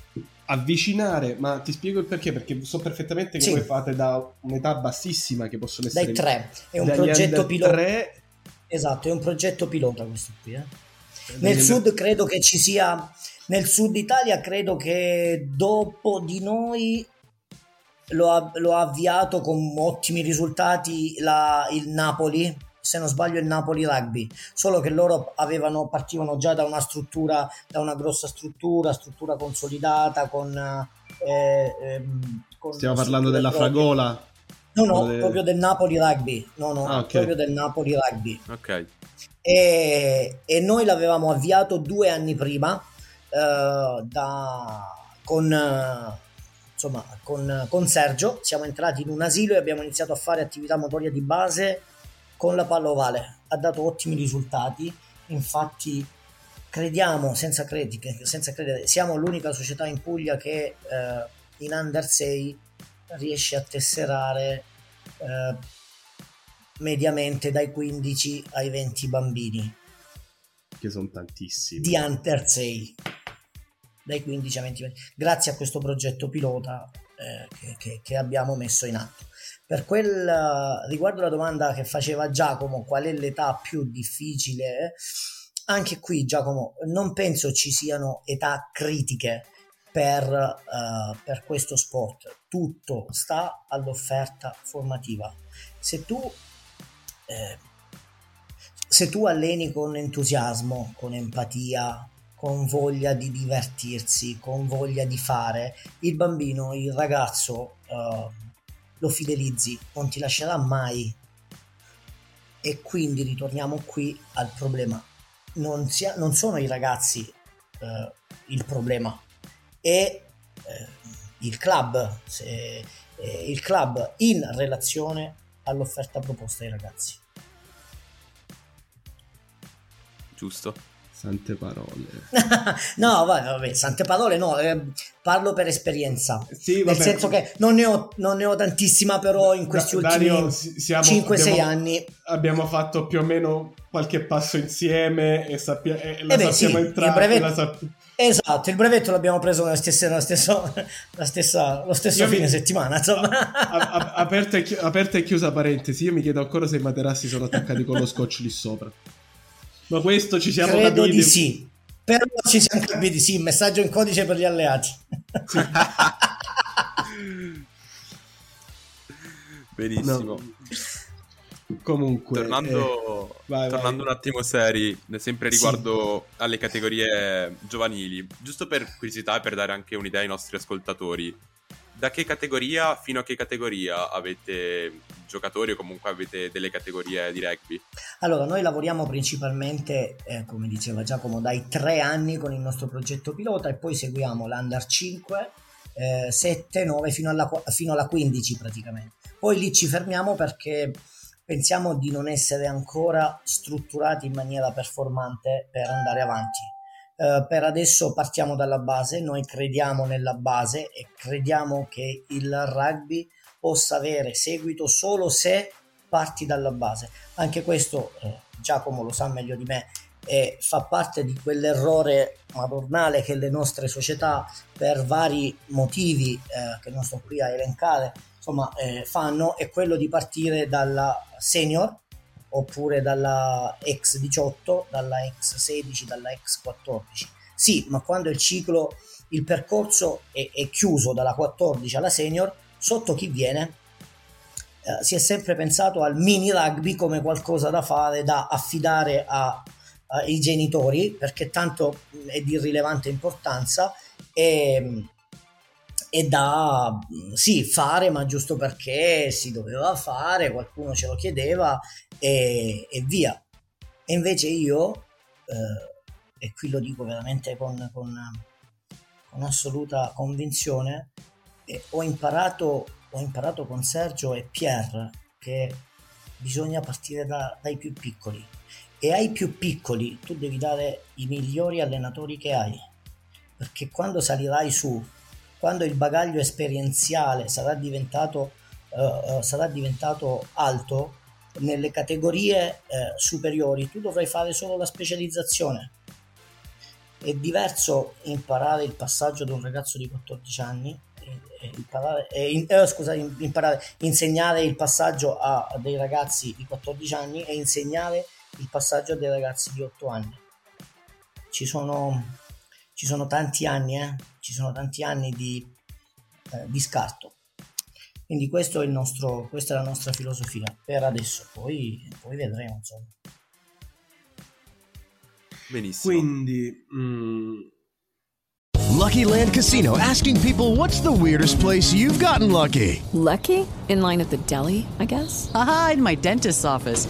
B: avvicinare, ma ti spiego il perché, perché so perfettamente che sì. voi fate da un'età bassissima che possono essere...
C: Dai tre, è un progetto pilota. 3... Esatto, è un progetto pilota questo qui. Eh. Nel sud credo che ci sia, nel sud Italia credo che dopo di noi lo ha, lo ha avviato con ottimi risultati la, il Napoli se non sbaglio il Napoli Rugby, solo che loro avevano, partivano già da una struttura, da una grossa struttura, struttura consolidata con... Eh, ehm,
B: con Stiamo parlando della proprie. Fragola?
C: No, no, de... proprio del Napoli Rugby, no, no, ah, okay. proprio del Napoli Rugby.
A: Ok.
C: E, e noi l'avevamo avviato due anni prima eh, da, con... Eh, insomma, con, con Sergio siamo entrati in un asilo e abbiamo iniziato a fare attività motoria di base con la palla ovale ha dato ottimi risultati, infatti crediamo senza critiche, senza credere, siamo l'unica società in Puglia che eh, in Under 6 riesce a tesserare eh, mediamente dai 15 ai 20 bambini.
B: Che sono tantissimi.
C: Di Under 6. Dai 15 ai 20. Grazie a questo progetto pilota eh, che, che, che abbiamo messo in atto. Per quel riguardo la domanda che faceva Giacomo, qual è l'età più difficile? Anche qui, Giacomo, non penso ci siano età critiche per, uh, per questo sport. Tutto sta all'offerta formativa. Se tu, eh, se tu alleni con entusiasmo, con empatia, con voglia di divertirsi, con voglia di fare, il bambino, il ragazzo uh, lo fidelizzi, non ti lascerà mai. E quindi ritorniamo qui al problema. Non, sia, non sono i ragazzi eh, il problema, è eh, il club, se, eh, il club in relazione all'offerta proposta ai ragazzi.
A: Giusto.
B: Sante parole. (laughs)
C: no, vabbè, vabbè, sante parole no, eh, parlo per esperienza. Sì, Nel senso che non ne, ho, non ne ho tantissima, però in questi da, ultimi 5-6 anni...
B: Abbiamo fatto più o meno qualche passo insieme e, sappia, e la eh beh, sappiamo
C: sì,
B: entrare.
C: Brevetto,
B: sapp-
C: esatto, il brevetto l'abbiamo preso la stessa, la stessa, (laughs) la stessa, lo stesso io fine mi, settimana. Insomma.
B: A, a, aperta, e chi- aperta e chiusa parentesi, io mi chiedo ancora se i materassi sono attaccati con lo scotch lì sopra. Ma questo ci siamo
C: Credo capiti. di sì. Però ci siamo capiti, sì, messaggio in codice per gli alleati. (laughs)
A: Benissimo. No.
B: Comunque,
A: tornando, eh, vai, tornando vai. un attimo seri, sempre riguardo sì. alle categorie giovanili, giusto per curiosità e per dare anche un'idea ai nostri ascoltatori, da che categoria fino a che categoria avete giocatori o comunque avete delle categorie di rugby?
C: Allora, noi lavoriamo principalmente, eh, come diceva Giacomo, dai tre anni con il nostro progetto pilota e poi seguiamo l'Under 5, eh, 7, 9 fino alla, fino alla 15 praticamente. Poi lì ci fermiamo perché pensiamo di non essere ancora strutturati in maniera performante per andare avanti eh, per adesso partiamo dalla base, noi crediamo nella base e crediamo che il rugby possa avere seguito solo se parti dalla base. Anche questo eh, Giacomo lo sa meglio di me e fa parte di quell'errore madornale che le nostre società per vari motivi eh, che non sto qui a elencare insomma eh, fanno è quello di partire dalla senior oppure dalla ex 18, dalla ex 16, dalla ex 14. Sì, ma quando il ciclo, il percorso è, è chiuso dalla 14 alla senior, sotto chi viene? Eh, si è sempre pensato al mini rugby come qualcosa da fare, da affidare ai genitori, perché tanto è di rilevante importanza e e da sì fare ma giusto perché si doveva fare qualcuno ce lo chiedeva e, e via. E invece io eh, e qui lo dico veramente con, con, con assoluta convinzione eh, ho imparato ho imparato con Sergio e Pierre che bisogna partire da, dai più piccoli. E ai più piccoli tu devi dare i migliori allenatori che hai perché quando salirai su quando il bagaglio esperienziale sarà diventato, uh, sarà diventato alto, nelle categorie uh, superiori tu dovrai fare solo la specializzazione. È diverso imparare il passaggio da un ragazzo di 14 anni Imparare, eh, eh, scusa, imparare, insegnare il passaggio a, dei ragazzi di 14 anni e insegnare il passaggio a dei ragazzi di 8 anni. Ci sono, ci sono tanti anni, eh? ci sono tanti anni di, eh, di scarto. Quindi questo è il nostro, questa è la nostra filosofia per adesso, poi, poi vedremo insomma.
A: Benissimo.
B: Quindi... Mm...
D: Lucky Land Casino asking people what's the weirdest place you've gotten lucky?
E: Lucky? In line at the deli, I guess?
F: Aha, in my dentist's office.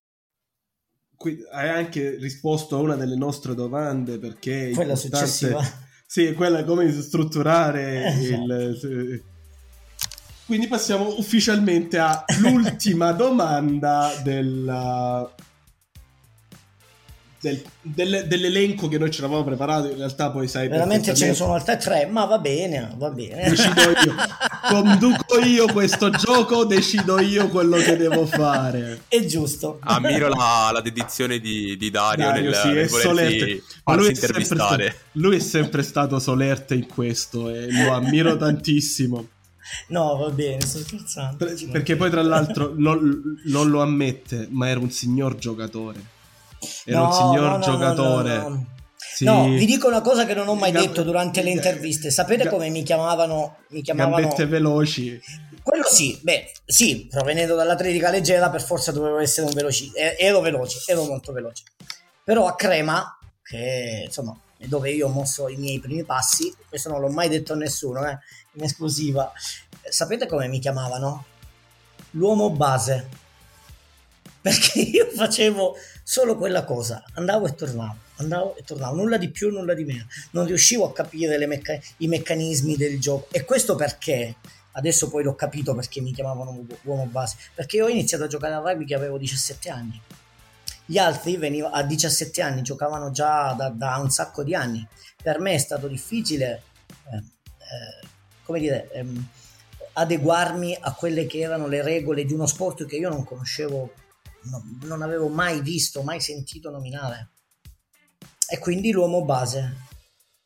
B: Hai anche risposto a una delle nostre domande perché
C: quella successiva
B: sì quella come strutturare (laughs) esatto. il quindi passiamo ufficialmente all'ultima domanda della del, del, dell'elenco che noi ci eravamo preparato in realtà poi sai
C: veramente ce ne sono altre tre ma va bene va bene.
B: Decido io. Conduco io questo gioco decido io quello che devo fare.
C: È giusto.
A: Ammiro la, la dedizione di, di Dario, Dario nel,
B: sì,
A: nel
B: volersi lui intervistare. stato, lui è sempre stato solerte in questo e lo ammiro tantissimo.
C: No, va bene, sto scherzando.
B: Per, perché poi, tra l'altro, non, lo ammette, ma era un signor giocatore. Era no, un signor no, giocatore.
C: No, sì. no, vi dico una cosa che non ho mai Gam- detto durante le interviste. Sapete come mi chiamavano? Mi chiamavano...
B: Gambette veloci.
C: Quello sì, beh, sì, provenendo dall'atletica leggera per forza dovevo essere un veloci. Ero veloce, ero molto veloce. Però a Crema, che insomma è dove io ho mosso i miei primi passi, questo non l'ho mai detto a nessuno, eh, in esclusiva. Sapete come mi chiamavano? L'uomo base. (laughs) Perché io facevo solo quella cosa, andavo e tornavo, andavo e tornavo, nulla di più, nulla di meno. Non riuscivo a capire mecca- i meccanismi del gioco. E questo perché? Adesso poi l'ho capito perché mi chiamavano uomo base. Perché io ho iniziato a giocare a rugby che avevo 17 anni. Gli altri veniva, a 17 anni giocavano già da, da, un sacco di anni. Per me è stato difficile, eh, eh, come dire, ehm, adeguarmi a quelle che erano le regole di uno sport che io non conoscevo, no, non avevo mai visto, mai sentito nominare. E quindi l'uomo base.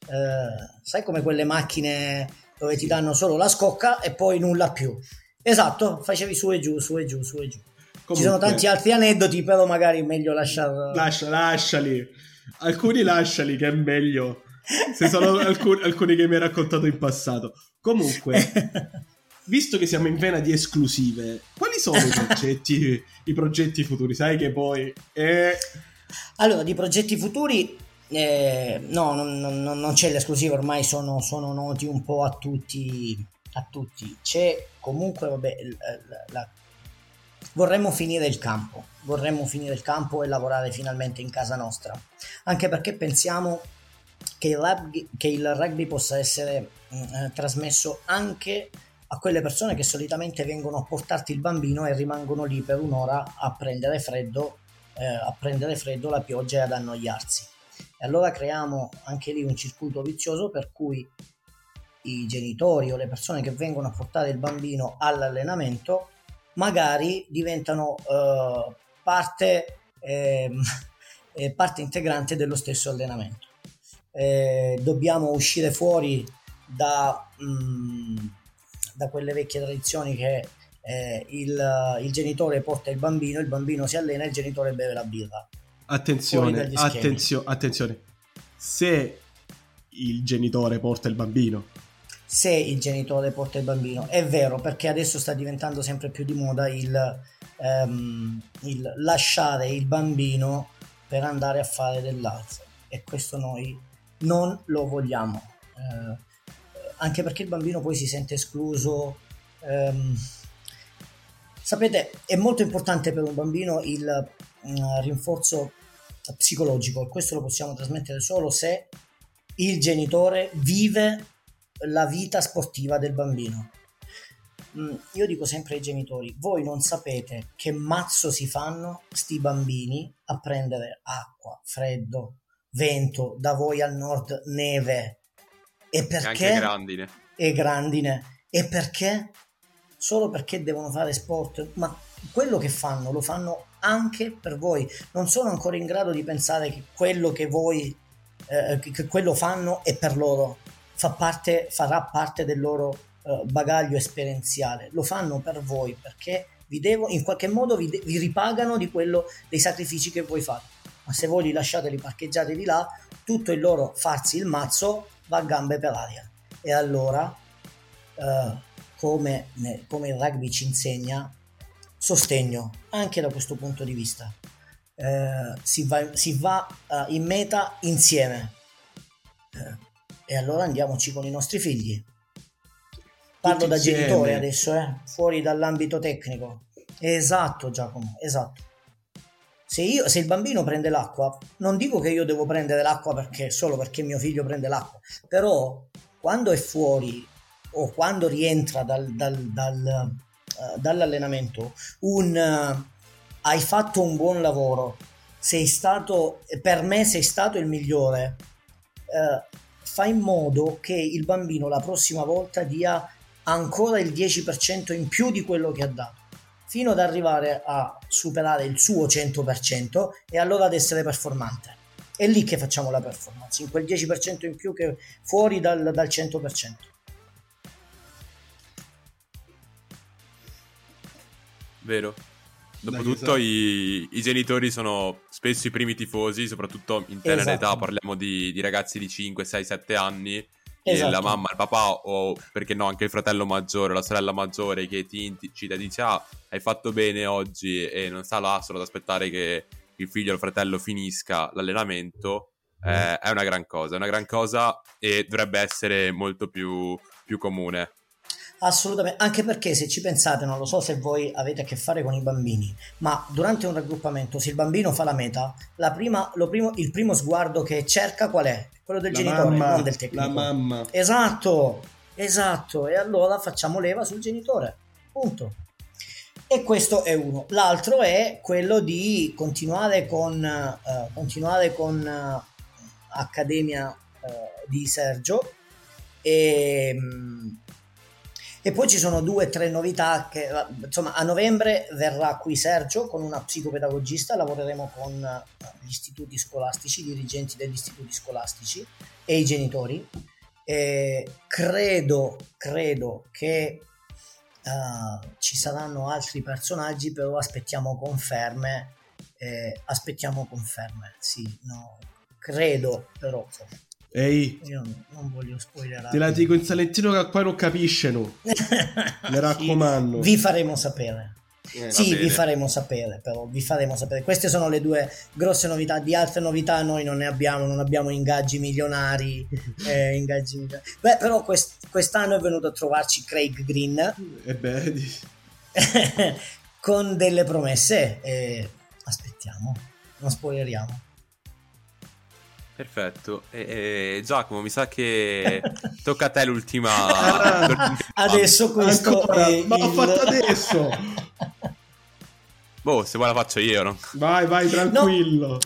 C: Eh, sai come quelle macchine dove ti danno solo la scocca e poi nulla più. Esatto, facevi su e giù, su e giù, su e giù. Comunque, Ci sono tanti altri aneddoti, però magari è meglio lasciar...
B: Lascia, lasciali. Alcuni lasciali, che è meglio. Se sono (laughs) alcuni, alcuni che mi hai raccontato in passato. Comunque, (laughs) visto che siamo in vena di esclusive, quali sono i progetti, i progetti futuri? Sai che poi... Eh...
C: Allora, di progetti futuri eh, no, non, non, non, c'è l'esclusiva, ormai sono, sono, noti un po' a tutti, a tutti. C'è comunque, vabbè, la, la, vorremmo finire il campo, vorremmo finire il campo e lavorare finalmente in casa nostra, anche perché pensiamo che il rugby, che il rugby possa essere mm, eh, trasmesso anche a quelle persone che solitamente vengono a portarti il bambino e rimangono lì per un'ora a prendere freddo, eh, a prendere freddo la pioggia e ad annoiarsi e allora creiamo anche lì un circuito vizioso per cui i genitori o le persone che vengono a portare il bambino all'allenamento magari diventano eh, parte, (laughs) eh, parte, integrante dello stesso allenamento. Eh, dobbiamo uscire fuori da, mh, mm, da, quelle vecchie tradizioni che eh, il, il genitore porta il bambino, il bambino si allena e il genitore beve la birra
B: Attenzione, attenzio- attenzione. Se il genitore porta il bambino.
C: Se il genitore porta il bambino, è vero, perché adesso sta diventando sempre più di moda il, um, il lasciare il bambino per andare a fare dell'altro. E questo noi non lo vogliamo. Eh, anche perché il bambino poi si sente escluso. Um, sapete, è molto importante per un bambino il rinforzo psicologico e questo lo possiamo trasmettere solo se il genitore vive la vita sportiva del bambino. Mm, io dico sempre ai genitori, voi non sapete che mazzo si fanno sti bambini a prendere acqua, freddo, vento, da voi al nord neve. E perché?
A: E grandine.
C: E grandine. E perché? Solo perché devono fare sport, ma quello che fanno lo fanno anche per voi. Non sono ancora in grado di pensare che quello che voi eh, che quello fanno è per loro, fa parte, farà parte del loro eh, bagaglio esperienziale. Lo fanno per voi perché vi devo, in qualche modo vi, de- vi ripagano di quello, dei sacrifici che voi fate. Ma se voi li lasciate, li parcheggiate di là, tutto il loro farsi il mazzo va a gambe per aria. E allora, eh, come, come il rugby ci insegna, sostegno anche da questo punto di vista. Eh, si va, si va uh, in meta insieme eh, e allora andiamoci con i nostri figli. Parlo Tutti da genitore adesso, eh, fuori dall'ambito tecnico. Esatto, Giacomo, esatto. Se, io, se il bambino prende l'acqua, non dico che io devo prendere l'acqua perché, solo perché mio figlio prende l'acqua, però quando è fuori o quando rientra dal, dal, dal uh, dall'allenamento un uh, hai fatto un buon lavoro, sei stato, per me sei stato il migliore, uh, fa in modo che il bambino la prossima volta dia ancora il 10% in più di quello che ha dato fino ad arrivare a superare il suo 100% e allora ad essere performante. È lì che facciamo la performance, in quel 10% in più che fuori dal, dal 100%.
A: Vero. Dopotutto i, i, genitori sono spesso i primi tifosi, soprattutto in tenera esatto. età, parliamo di, di, ragazzi di 5, 6, 7 anni. Esatto. La mamma, il papà o perché no anche il fratello maggiore, la sorella maggiore che ti incita e dice ah hai fatto bene oggi e non sta là solo ad aspettare che il figlio o il fratello finisca l'allenamento eh, è una gran cosa, è una gran cosa e dovrebbe essere molto più, più comune.
C: Assolutamente, anche perché se ci pensate, non lo so se voi avete a che fare con i bambini, ma durante un raggruppamento, se il bambino fa la meta, la prima, primo, il primo sguardo che cerca qual è? Quello del la genitore, mamma, non del tecnico.
B: La mamma.
C: Esatto, esatto, e allora facciamo leva sul genitore, punto. E questo è uno. L'altro è quello di continuare con, uh, continuare con uh, Accademia uh, di Sergio e, um, e poi ci sono due o tre novità che insomma a novembre verrà qui Sergio con una psicopedagogista, lavoreremo con gli istituti scolastici, i dirigenti degli istituti scolastici e i genitori. E credo, credo che Uh, ci saranno altri personaggi, però aspettiamo conferme. Eh, aspettiamo conferme, sì, no, credo, però.
B: Ehi,
C: io non voglio spoilerare.
B: Te la dico in salentino che qua non capisce, no? (laughs) Mi raccomando.
C: Sì, vi faremo sapere. Eh, sì, vi faremo sapere, però vi faremo sapere. Queste sono le due grosse novità. Di altre novità noi non ne abbiamo, non abbiamo ingaggi milionari. (laughs) eh, ingaggi milionari. Beh, però quest- quest'anno è venuto a trovarci Craig Green.
B: E eh beh, (laughs)
C: con delle promesse. Eh, aspettiamo, non spoileriamo.
A: Perfetto. E, e, Giacomo, mi sa che tocca a te l'ultima.
C: Ah, adesso questo
B: Ancora, ma l'ho fatto adesso.
A: Boh, se vuoi la faccio io, no?
B: Vai, vai, tranquillo. No.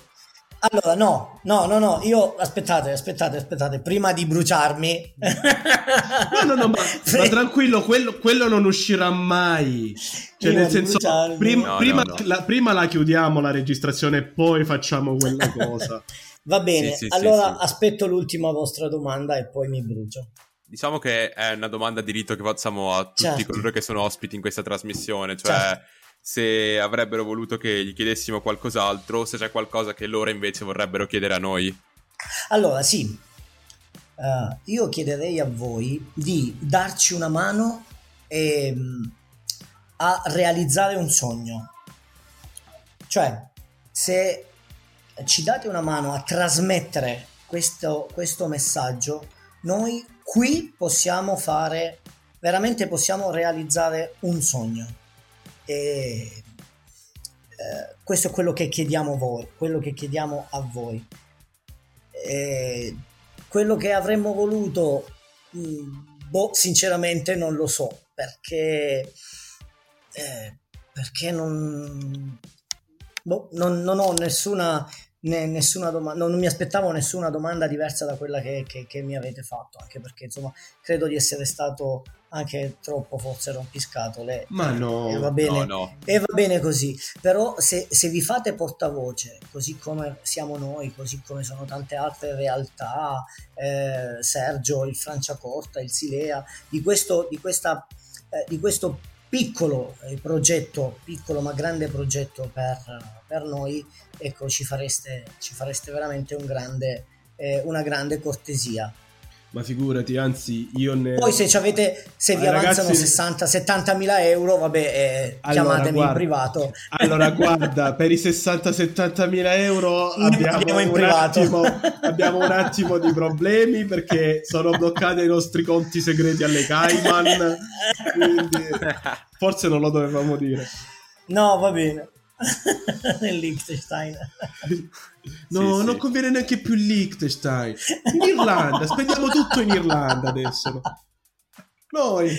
C: Allora, no, no, no, no, io aspettate, aspettate, aspettate, prima di bruciarmi.
B: no, no, no, ma, ma tranquillo, quello, quello, non uscirà mai. Cioè, prima nel senso, prim, no, prima, no, la, prima la chiudiamo la registrazione e poi facciamo quella cosa. (laughs)
C: Va bene, sì, sì, allora sì, aspetto l'ultima vostra domanda e poi mi brucio.
A: Diciamo che è una domanda di rito che facciamo a tutti certo. coloro che sono ospiti in questa trasmissione, cioè certo. se avrebbero voluto che gli chiedessimo qualcos'altro, se c'è qualcosa che loro invece vorrebbero chiedere a noi.
C: Allora, sì, uh, io chiederei a voi di darci una mano e, um, a realizzare un sogno. Cioè, se ci date una mano a trasmettere questo, questo messaggio, noi qui possiamo fare, veramente possiamo realizzare un sogno. E eh, questo è quello che chiediamo voi, quello che chiediamo a voi. E quello che avremmo voluto, mm, boh, sinceramente non lo so, perché, eh, perché non, boh, non, non ho nessuna ne, nessuna domanda, non mi aspettavo nessuna domanda diversa da quella che, che, che, mi avete fatto, anche perché insomma credo di essere stato anche troppo forse rompiscatole.
B: Ma no,
C: e va bene,
A: no, no.
C: E va bene così, però se, se, vi fate portavoce, così come siamo noi, così come sono tante altre realtà, eh, Sergio, il Franciacorta, il Silea, di questo, di questa, eh, di questo piccolo eh, progetto, piccolo ma grande progetto per, per noi, ecco, ci fareste, ci fareste veramente un grande, eh, una grande cortesia.
B: Ma figurati, anzi, io ne.
C: Poi, se, avete, se vi avanzano ragazzi... 60-70 mila euro, vabbè, eh, allora, chiamatemi guarda, in privato.
B: Allora, (laughs) guarda, per i 60-70 mila euro abbiamo un, attimo, (laughs) abbiamo un attimo di problemi perché sono bloccati i nostri conti segreti alle Cayman. quindi, (laughs) forse non lo dovevamo dire.
C: No, va bene. (laughs) nel Liechtenstein. (laughs)
B: No, sì, non sì. conviene neanche più il Liechtenstein. (laughs) In Irlanda, spendiamo tutto in Irlanda adesso. No? Noi.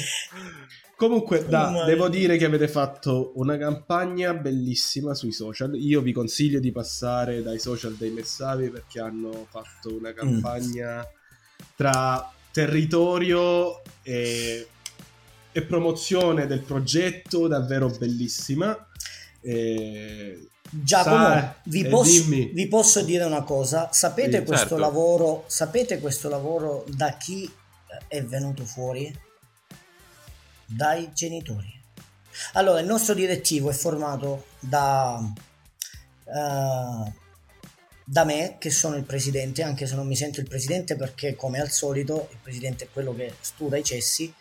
B: Comunque, da, devo dire che avete fatto una campagna bellissima sui social. Io vi consiglio di passare dai social dei Messavi perché hanno fatto una campagna mm. tra territorio e, e promozione del progetto davvero bellissima eh,
C: Giacomo, sa, vi, posso, vi, posso, dire una cosa? Sapete, sì, questo certo. lavoro, sapete questo lavoro da chi eh, è venuto fuori? Dai genitori. Allora, il nostro direttivo è formato da, uh, da me, che sono il presidente, anche se non mi sento il presidente perché, come al solito, il presidente è quello che studia i cessi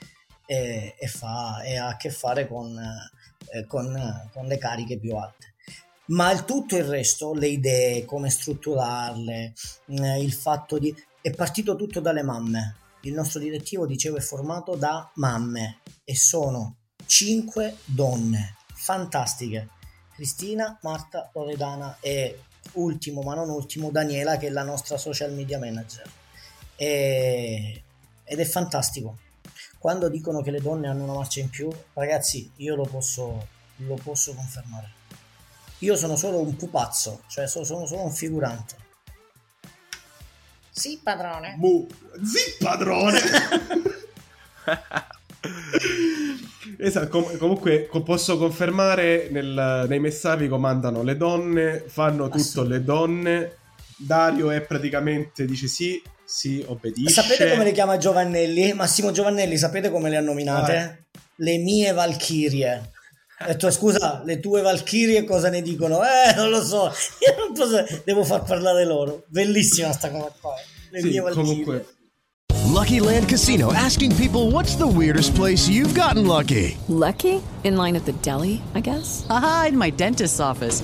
C: e, e, fa, e ha a che fare con... Uh, eh, con, con le cariche più alte ma il tutto il resto, le idee, come strutturarle, eh, il fatto di... è partito tutto dalle mamme. Il nostro direttivo, dicevo, è formato da mamme e sono cinque donne fantastiche. Cristina, Marta, Loredana e ultimo ma non ultimo Daniela che è la nostra social media manager. E... Ed è fantastico quando dicono che le donne hanno una marcia in più, ragazzi, io lo posso, lo posso confermare. Io sono solo un pupazzo, cioè sono, sono solo un figurante.
G: Sì, padrone.
B: Mu. Sì, padrone. (laughs) esatto, com- comunque co- posso confermare nel- nei messaggi comandano le donne, fanno tutto le donne. Dario è praticamente dice sì, sì, obbedisce.
C: Sapete come le chiama Giovannelli? Massimo Giovannelli, sapete come le ha nominate? Le mie Valchirie. Ho detto, scusa, le tue Valchirie cosa ne dicono? Eh, non lo so, io non posso, devo far parlare loro. Bellissima sta cosa qua. Le
D: Sì,
C: mie Valchirie.
D: comunque. Lucky Land Casino asking people what's the weirdest place you've gotten lucky?
E: Lucky? In line at the deli, I guess?
F: Aha, in my dentist's office.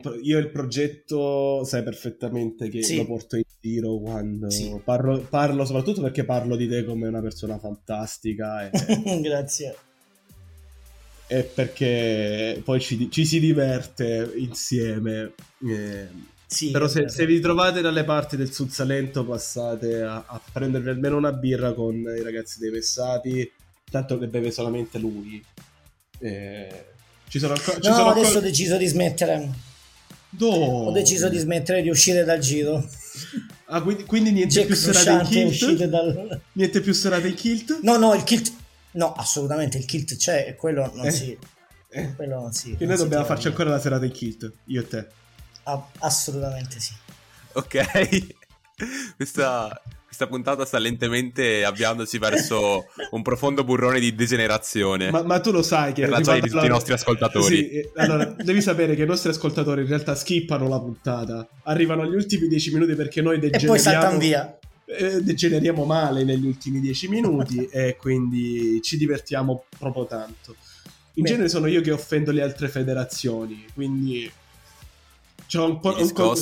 B: Pro- io il progetto sai perfettamente che
C: Sì.
B: lo porto in giro quando
C: Sì.
B: parlo, parlo soprattutto perché parlo di te come una persona fantastica e, (laughs)
C: Grazie.
B: e perché poi ci, ci si diverte insieme. eh.
C: Sì,
B: Però se, se vi trovate dalle parti del Sud Salento passate a, a prendervi almeno una birra con i ragazzi dei Vessati, tanto che beve solamente lui. Eh, ci sono ancora... ci
C: No,
B: sono
C: adesso
B: ancora-
C: ho deciso di smettere.
B: No.
C: Ho deciso di smettere di uscire dal giro.
B: Ah, quindi, quindi niente
C: Jack
B: più serate in kilt?
C: dal...
B: Niente più serate in kilt?
C: No, no, il kilt... No, assolutamente, il kilt c'è e quello non
B: Eh.
C: si...
B: Eh.
C: Quello non si...
B: Che
C: non
B: noi dobbiamo farci ancora la serata in kilt, io e te.
C: Ah, assolutamente sì.
A: Ok. (laughs) questa, questa puntata sta lentamente avviandosi verso un profondo burrone di degenerazione.
B: Ma, ma tu lo sai che...
A: Per ragioni di
B: riguardo
A: tutti i
B: la-
A: nostri ascoltatori.
B: Sì, allora, devi sapere che i nostri ascoltatori in realtà skippano la puntata. Arrivano agli ultimi 10 minuti perché noi
C: E
B: degeneriamo...
C: poi saltano via.
B: eh, degeneriamo male negli ultimi 10 minuti (laughs) e quindi ci divertiamo proprio tanto. In
C: Beh.
B: genere sono io che offendo le altre federazioni, quindi c'è un po' un con-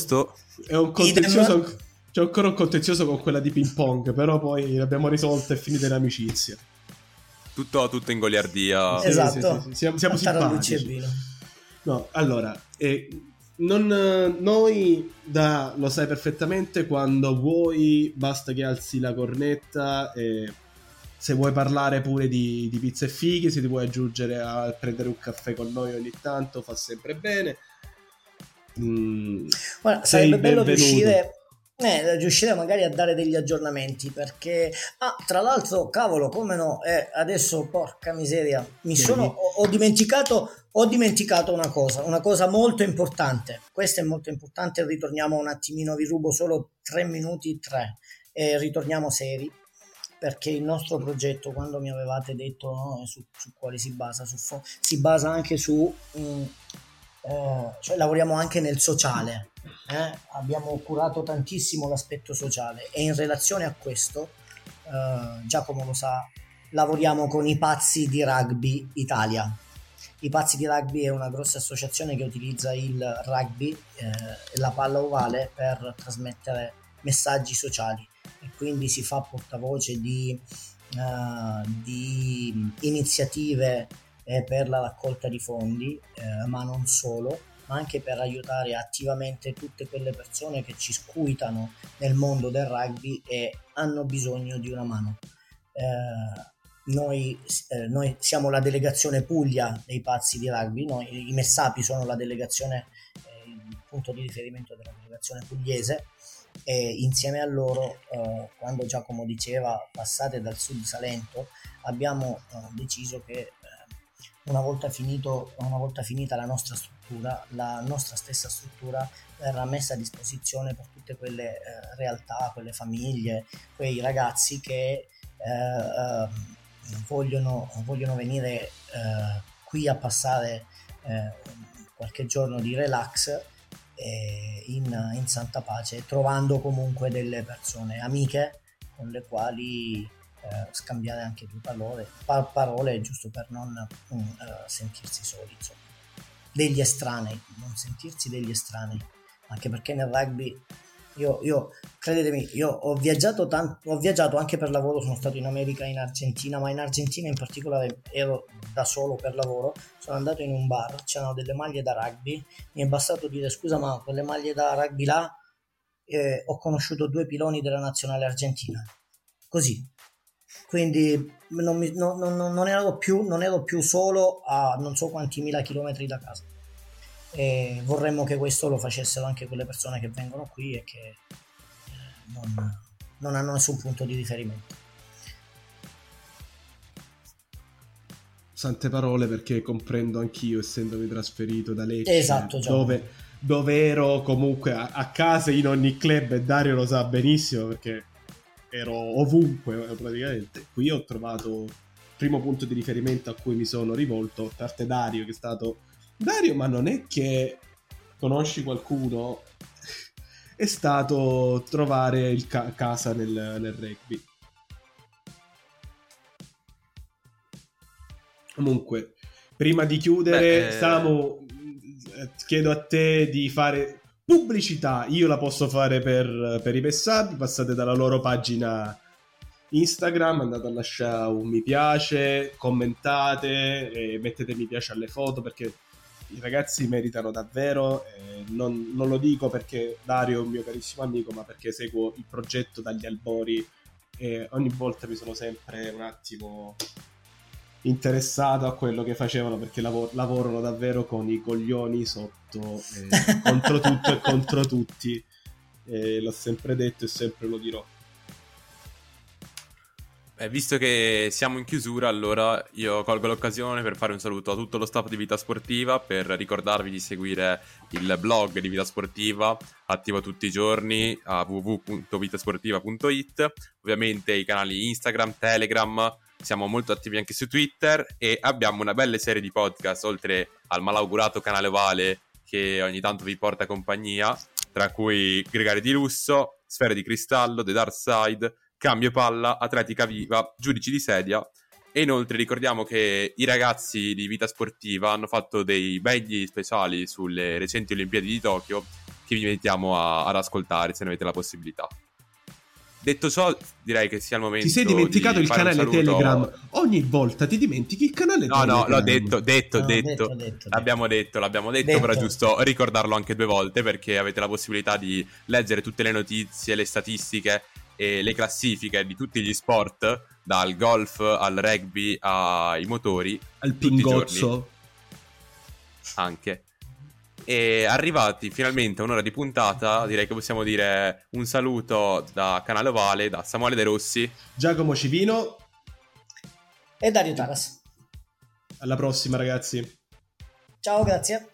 B: è un contenzioso c'è ancora un contenzioso con quella di ping pong, però poi l'abbiamo risolta e finita in amicizia.
A: Tutto, tutto in goliardia.
C: Esatto.
B: sì, sì, sì, siamo- siamo
C: e
B: simpatici.
C: vino.
B: No, allora, eh, non, noi da, lo sai perfettamente, quando vuoi basta che alzi la cornetta e se vuoi parlare pure di, di pizza e fighi, se ti vuoi aggiungere a prendere un caffè con noi ogni tanto, fa sempre bene. Mm,
C: Guarda, sarebbe bello
B: benvenuto.
C: riuscire, eh, riuscire magari a dare degli aggiornamenti perché, ah, tra l'altro, cavolo, come no, eh, adesso porca miseria, mi
B: Sì.
C: sono, ho, ho dimenticato, ho dimenticato una cosa, una cosa molto importante. Questa è molto importante. Ritorniamo un attimino, vi rubo solo tre minuti, tre, e ritorniamo seri. Perché il nostro progetto, quando mi avevate detto no, su, su quale si basa, su si basa anche su mm, eh, cioè lavoriamo anche nel sociale, eh? abbiamo curato tantissimo l'aspetto sociale e in relazione a questo, eh, Giacomo lo sa, lavoriamo con i pazzi di rugby Italia. I pazzi di rugby è una grossa associazione che utilizza il rugby eh, e la palla ovale per trasmettere messaggi sociali e quindi si fa portavoce di, eh, di iniziative eh, per la raccolta di fondi, eh, ma non solo, ma anche per aiutare attivamente tutte quelle persone che ci scuitano nel mondo del rugby e hanno bisogno di una mano. Eh, noi, eh, noi siamo la delegazione Puglia dei pazzi di rugby, noi, i Messapi sono la delegazione, eh, il punto di riferimento della delegazione pugliese e insieme a loro, eh, quando Giacomo diceva passate dal sud Salento, abbiamo eh, deciso che una volta, finito, una volta finita la nostra struttura, la nostra stessa struttura verrà messa a disposizione per tutte quelle eh, realtà, quelle famiglie, quei ragazzi che eh, eh, vogliono, vogliono venire eh, qui a passare eh, qualche giorno di relax eh, in, in santa pace, trovando comunque delle persone amiche con le quali eh, scambiare anche due parole, pa- parole giusto per non mm, eh, sentirsi soli, insomma. degli estranei, non sentirsi degli estranei, anche perché nel rugby Io, io, credetemi, io ho viaggiato, tanto, ho viaggiato anche per lavoro, sono stato in America, in Argentina, ma in Argentina in particolare ero da solo per lavoro, sono andato in un bar, c'erano delle maglie da rugby, mi è bastato dire scusa ma quelle maglie da rugby là, eh, ho conosciuto due piloni della nazionale argentina, così. Quindi non, mi, no, no, non, ero più, non ero più solo a non so quanti mila chilometri da casa e vorremmo che questo lo facessero anche quelle persone che vengono qui e che eh, non, non hanno nessun punto di riferimento.
B: Sante parole perché comprendo anch'io essendomi trasferito da Lecce
C: esatto,
B: dove, dove, ero comunque a, a, casa in ogni club e Dario lo sa benissimo perché ero ovunque praticamente qui ho trovato il primo punto di riferimento a cui mi sono rivolto a parte Dario che è stato Dario, ma non è che conosci qualcuno? (laughs) È stato trovare il ca- casa nel, nel rugby. Comunque, prima di chiudere, Beh, eh... Samu, eh, chiedo a te di fare pubblicità. Io la posso fare per, per i Pessati. Passate dalla loro pagina Instagram, andate a lasciare un mi piace, commentate e mettete mi piace alle foto perché i ragazzi meritano davvero, eh, non, non, lo dico perché Dario è un mio carissimo amico, ma perché seguo il progetto dagli albori e ogni volta mi sono sempre un attimo interessato a quello che facevano perché lav- lavorano davvero con i coglioni sotto eh, (laughs) contro tutto e contro tutti. E l'ho sempre detto e sempre lo dirò.
A: Eh, visto che siamo in chiusura, allora io colgo l'occasione per fare un saluto a tutto lo staff di Vita Sportiva, per ricordarvi di seguire il blog di Vita Sportiva, attivo tutti i giorni a www.vitasportiva.it, ovviamente i canali Instagram, Telegram, siamo molto attivi anche su Twitter e abbiamo una bella serie di podcast, oltre al malaugurato canale Vale che ogni tanto vi porta compagnia, tra cui Gregari di Lusso, Sfere di Cristallo, The Dark Side, cambio palla, atletica viva, giudici di sedia. E inoltre ricordiamo che i ragazzi di vita sportiva hanno fatto dei begli speciali sulle recenti Olimpiadi di Tokyo che vi invitiamo a, ad ascoltare se ne avete la possibilità. Detto ciò, direi che sia il momento.
B: Ti sei dimenticato il canale Telegram. Ogni volta ti dimentichi il canale
A: no, Telegram. No, no, l'ho detto, detto, no, detto, detto, detto. L'abbiamo detto, l'abbiamo detto, detto, però è giusto ricordarlo anche due volte perché avete la possibilità di leggere tutte le notizie, le statistiche e le classifiche di tutti gli sport, dal golf al rugby ai motori,
B: al pingozzo.
A: Anche. E arrivati finalmente a un'ora di puntata, direi che possiamo dire un saluto da Canale Ovale, da Samuele De Rossi,
B: Giacomo Civino
C: e Dario Taras.
B: Alla prossima, ragazzi.
C: Ciao, grazie.